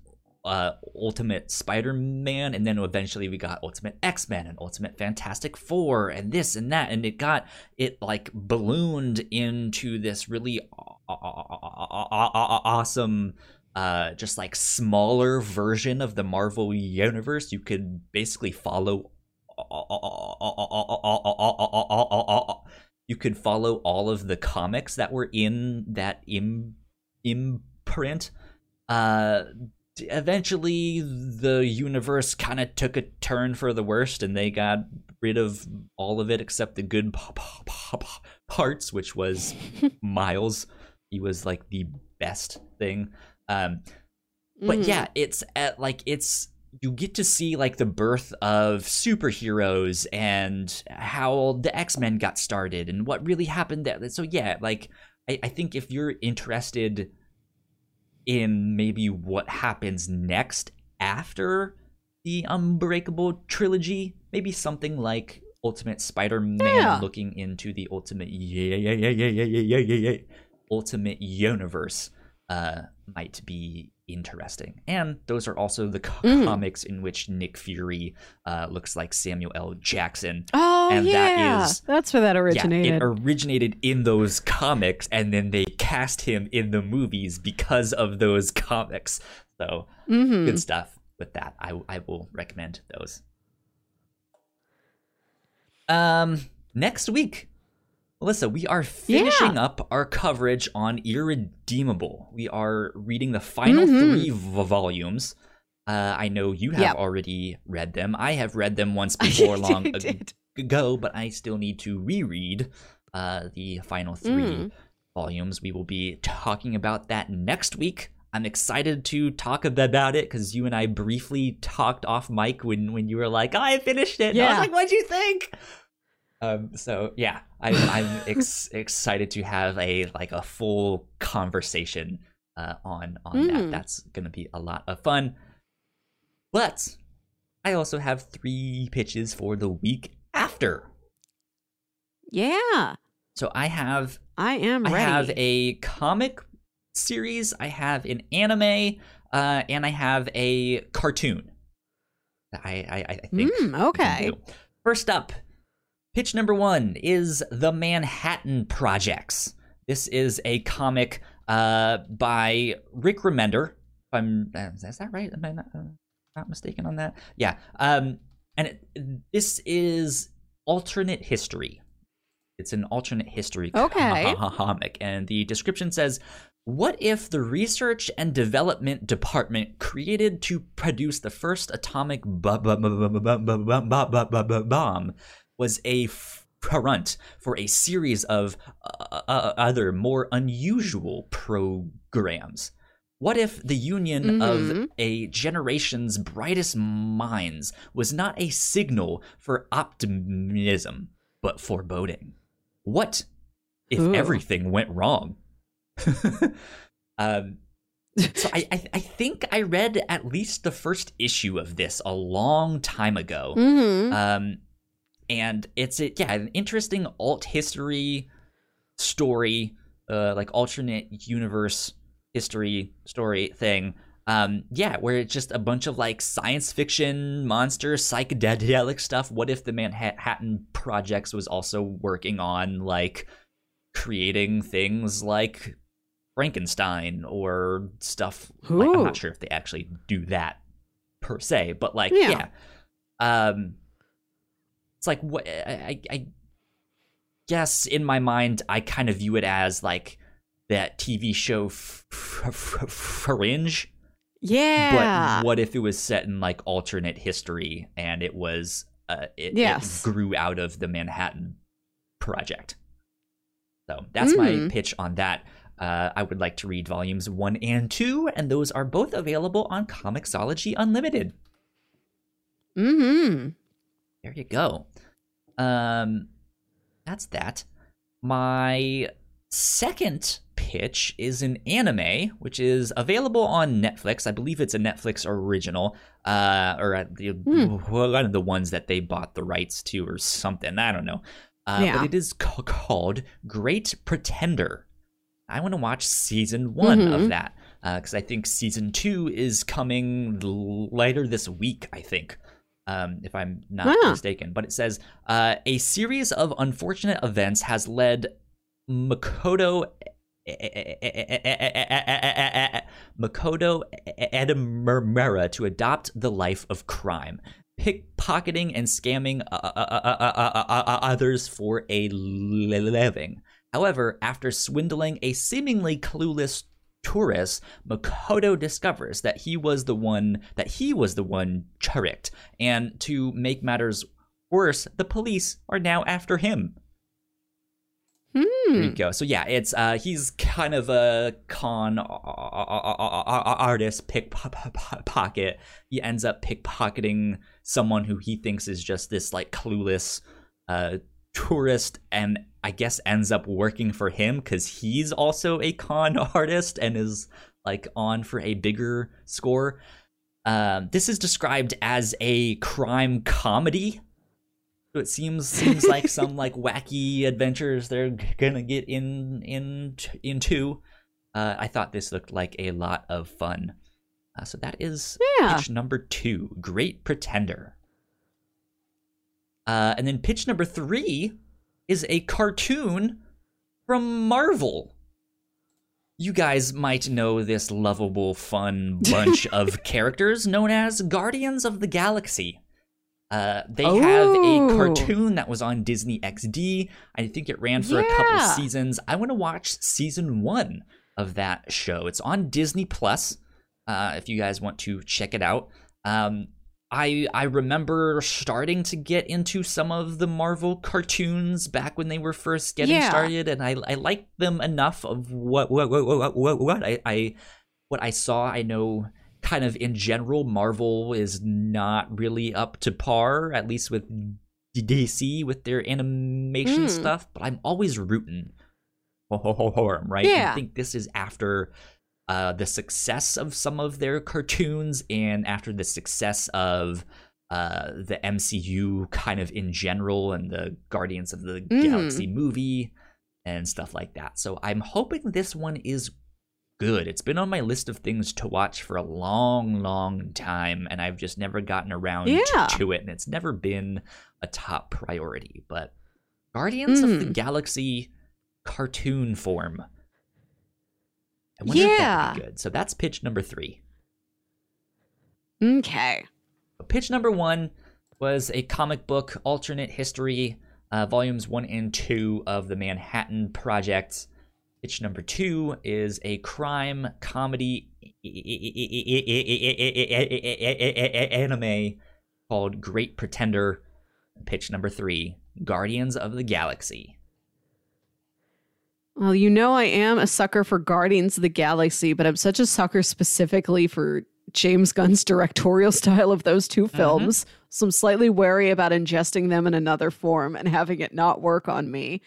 uh, Ultimate Spider-Man, and then eventually we got Ultimate X-Men and Ultimate Fantastic Four, and this and that, and it got it like ballooned into this really aw- aw- aw- aw- aw- awesome. Uh, just like smaller version of the Marvel universe, you could basically follow you could follow all of the comics that were in that Im- imprint. Uh, eventually, the universe kind of took a turn for the worst, and they got rid of all of it except the good p- p- p- p- parts, which was Miles. He was like the best thing. Um, but Mhm. yeah it's at like it's you get to see like the birth of superheroes and how the x-men got started and what really happened there so yeah like I, I think if you're interested in maybe what happens next after the unbreakable trilogy maybe something like ultimate spider-man Yeah. looking into the ultimate yeah yeah yeah yeah yeah yeah yeah yeah ultimate universe uh might be interesting. And those are also the co- Mhm. comics in which Nick Fury uh, looks like Samuel L. Jackson. Oh, and yeah. is- That's where that originated. Yeah, it originated in those comics, and then they cast him in the movies because of those comics. So Mhm. good stuff with that. I I will recommend those. Um, next week, Melissa, we are finishing up our coverage on Irredeemable. We are reading the final Mhm. three v- volumes. Uh, I know you have Yep. already read them. I have read them once before long I ag- did. ago, but I still need to reread uh, the final three Mm. volumes. We will be talking about that next week. I'm excited to talk about it because you and I briefly talked off mic when when you were like, "I finished it." And I Yeah. was like, "What'd you think?" Um. So yeah, I, I'm ex- excited to have a like a full conversation uh, on on that. Mm. That's gonna be a lot of fun. But I also have three pitches for the week after. Yeah. So I have I am ready. I have a comic series, I have an anime, uh, and I have a cartoon. I I, I think. Mm, okay. First up, Pitch number one is The Manhattan Projects. This is a comic uh, by Rick Remender. If I'm, is that right? Am I not, not mistaken on that? Yeah. Um, and it, this is alternate history. It's an alternate history okay. comic. And the description says What if the Research and Development Department created to produce the first atomic bomb was a front for a series of uh, uh, other more unusual programs?" What if the union of Mhm. a generation's brightest minds was not a signal for optimism, but foreboding? What if Ooh. everything went wrong? um, so I, I, I think I read at least the first issue of this a long time ago. hmm Um, and it's a, yeah an interesting alt history story, uh, like alternate universe history story thing. Um, yeah, where it's just a bunch of like science fiction, monster, psychedelic stuff. What if the Manhattan Projects was also working on like creating things like Frankenstein or stuff? Like, I'm not sure if they actually do that per se, but like Yeah. yeah, um, it's like what I, I, I guess in my mind I kind of view it as like that TV show F- F- F- Fringe. Yeah. But what if it was set in like alternate history and it was uh, it, Yes. it grew out of the Manhattan Project? So that's my Mm. pitch on that. Uh, I would like to read volumes one and two, and those are both available on Comixology Unlimited. hmm There you go. Um, that's that. My second pitch is an anime, which is available on Netflix. I believe it's a Netflix original, uh, or at the Hmm. one of the ones that they bought the rights to, or something. I don't know. Uh, Yeah. But it is ca- called Great Pretender. I want to watch season one Mhm. of that because I think season two is coming later this week. I think, um, if I'm not Ah. mistaken. But it says uh, a series of unfortunate events has led Makoto. Makoto Edamura to adopt the life of crime, pickpocketing and scamming uh, uh, uh, others for a living. However, after swindling a seemingly clueless tourist, Makoto discovers that he was the one that he was the one tricked, and to make matters worse, the police are now after him. There you Hmm. go. So yeah, it's uh he's kind of a con artist pickpocket. He ends up pickpocketing someone who he thinks is just this like clueless uh tourist and I guess ends up working for him cuz he's also a con artist and is like on for a bigger score. Um this is described as a crime comedy. So it seems seems like some like wacky adventures they're gonna get in in into. Uh, I thought this looked like a lot of fun. Uh, so that is Yeah. pitch number two, Great Pretender. Uh, and then pitch number three is a cartoon from Marvel. You guys might know this lovable, fun bunch of characters known as Guardians of the Galaxy. Uh, they have a Oh. cartoon that was on Disney XD. I think it ran for a couple seasons. I want to watch season one of that show. It's on Disney Plus. Uh, if you guys want to check it out, um, I I remember starting to get into some of the Marvel cartoons back when they were first getting Yeah. started, and I I liked them enough of what what what what, what, what I, I what I saw. I know kind of in general, Marvel is not really up to par, at least with DC with their animation Mm. stuff. But I'm always rooting for 'em, right? Yeah. I think this is after uh, the success of some of their cartoons and after the success of uh, the MCU kind of in general and the Guardians of the Mm. Galaxy movie and stuff like that. So I'm hoping this one is good. It's been on my list of things to watch for a long, long time, and I've just never gotten around Yeah. to it, and it's never been a top priority. But Guardians of the Mm. Galaxy cartoon form. I wonder if that'd be Yeah. good. So that's pitch number three. Okay. Pitch number one was a comic book alternate history, uh, volumes one and two of the Manhattan Project. Pitch number two is a crime comedy anime called Great Pretender. Pitch number three Guardians of the Galaxy. Well, you know I am a sucker for Guardians of the Galaxy, but I'm such a sucker specifically for James Gunn's directorial style of those two films. So I'm slightly wary about ingesting them in another form and having it not work on me.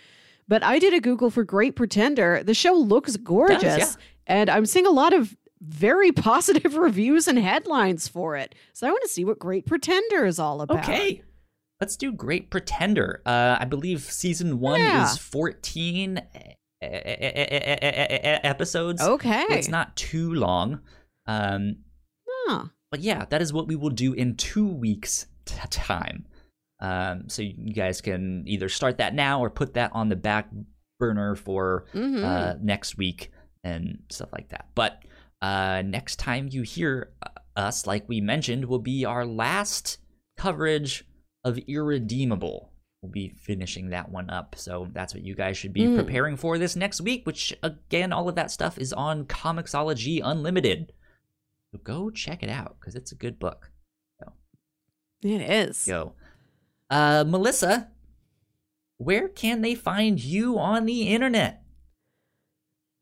But I did a Google for Great Pretender. The show looks gorgeous, yeah. and I'm seeing a lot of very positive reviews and headlines for it. So I want to see what Great Pretender is all about. Okay. Let's do Great Pretender. Uh, I believe season one Yeah. is 14 e- e- e- e- episodes. Okay. It's not too long. Um, Huh. but yeah, that is what we will do in two weeks' t- time. Um, so you guys can either start that now or put that on the back burner for Mhm. uh, next week and stuff like that. But uh, next time you hear uh, us, like we mentioned, will be our last coverage of Irredeemable. We'll be finishing that one up. So that's what you guys should be Mm. preparing for this next week, which, again, all of that stuff is on Comixology Unlimited. So go check it out because it's a good book. it is. Go. Uh, Melissa, where can they find you on the internet?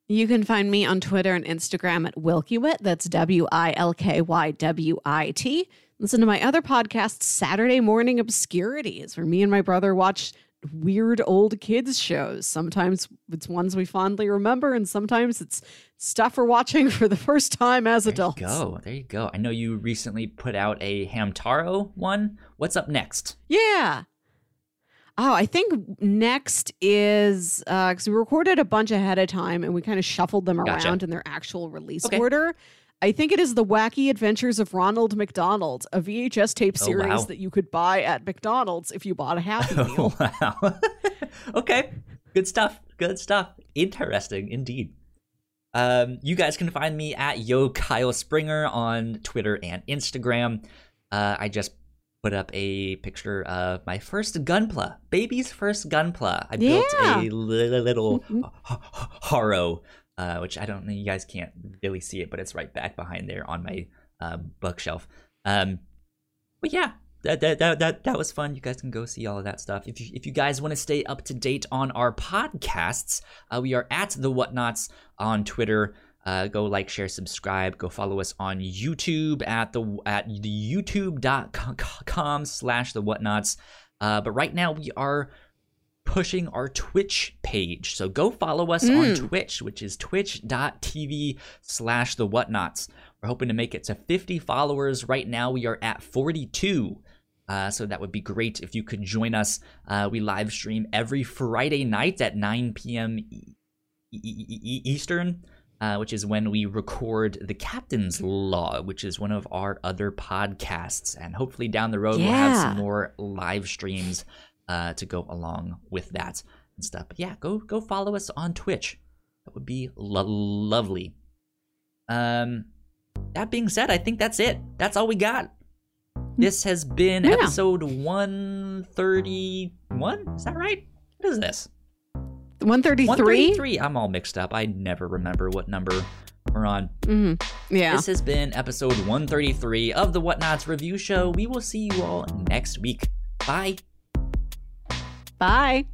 You can find me on Twitter and Instagram at Wilkywit. That's W I L K Y W I T. Listen to my other podcast, Saturday Morning Obscurities, where me and my brother watch weird old kids shows. Sometimes it's ones we fondly remember, and sometimes it's stuff we're watching for the first time as There adults. you go. There you go. I know you recently put out a Hamtaro one. What's up next? Yeah. Oh, I think next is uh, because we recorded a bunch ahead of time and we kind of shuffled them Gotcha. around in their actual release Okay. order. I think it is the Wacky Adventures of Ronald McDonald, a VHS tape Oh, series wow. that you could buy at McDonald's if you bought a Happy Meal. wow. okay. Good stuff. Good stuff. Interesting indeed. Um, you guys can find me at Yo Kyle Springer on Twitter and Instagram. Uh, I just put up a picture of my first gunpla, baby's first gunpla. I built a li- little haro, uh, which I don't know. You guys can't really see it, but it's right back behind there on my uh, bookshelf. Um, but yeah, that, that that that that was fun. You guys can go see all of that stuff. If you if you guys want to stay up to date on our podcasts, uh, we are at the Whatnauts on Twitter. Uh, go like, share, subscribe. Go follow us on YouTube at the at the youtube.com slash the Whatnauts. Uh, but right now we are pushing our Twitch page. So go follow us on Mm. Twitch, which is twitch.tv slash the whatnauts. We're hoping to make it to 50 followers. Right now we are at 42. Uh, so that would be great if you could join us. Uh, we live stream every Friday night at 9 p.m. E- E- E- Eastern, uh, which is when we record the Captain's Law, which is one of our other podcasts. And hopefully down the road we'll have some more live streams uh, to go along with that and stuff. But yeah, go go follow us on Twitch. That would be lo- lovely. Um, that being said, I think that's it. That's all we got. This has been Yeah. episode 131. Is that right? What is this? 133? 133. I'm all mixed up. I never remember what number we're on. Mm-hmm. Yeah. This has been episode 133 of the Whatnauts review show. We will see you all next week. Bye. Bye.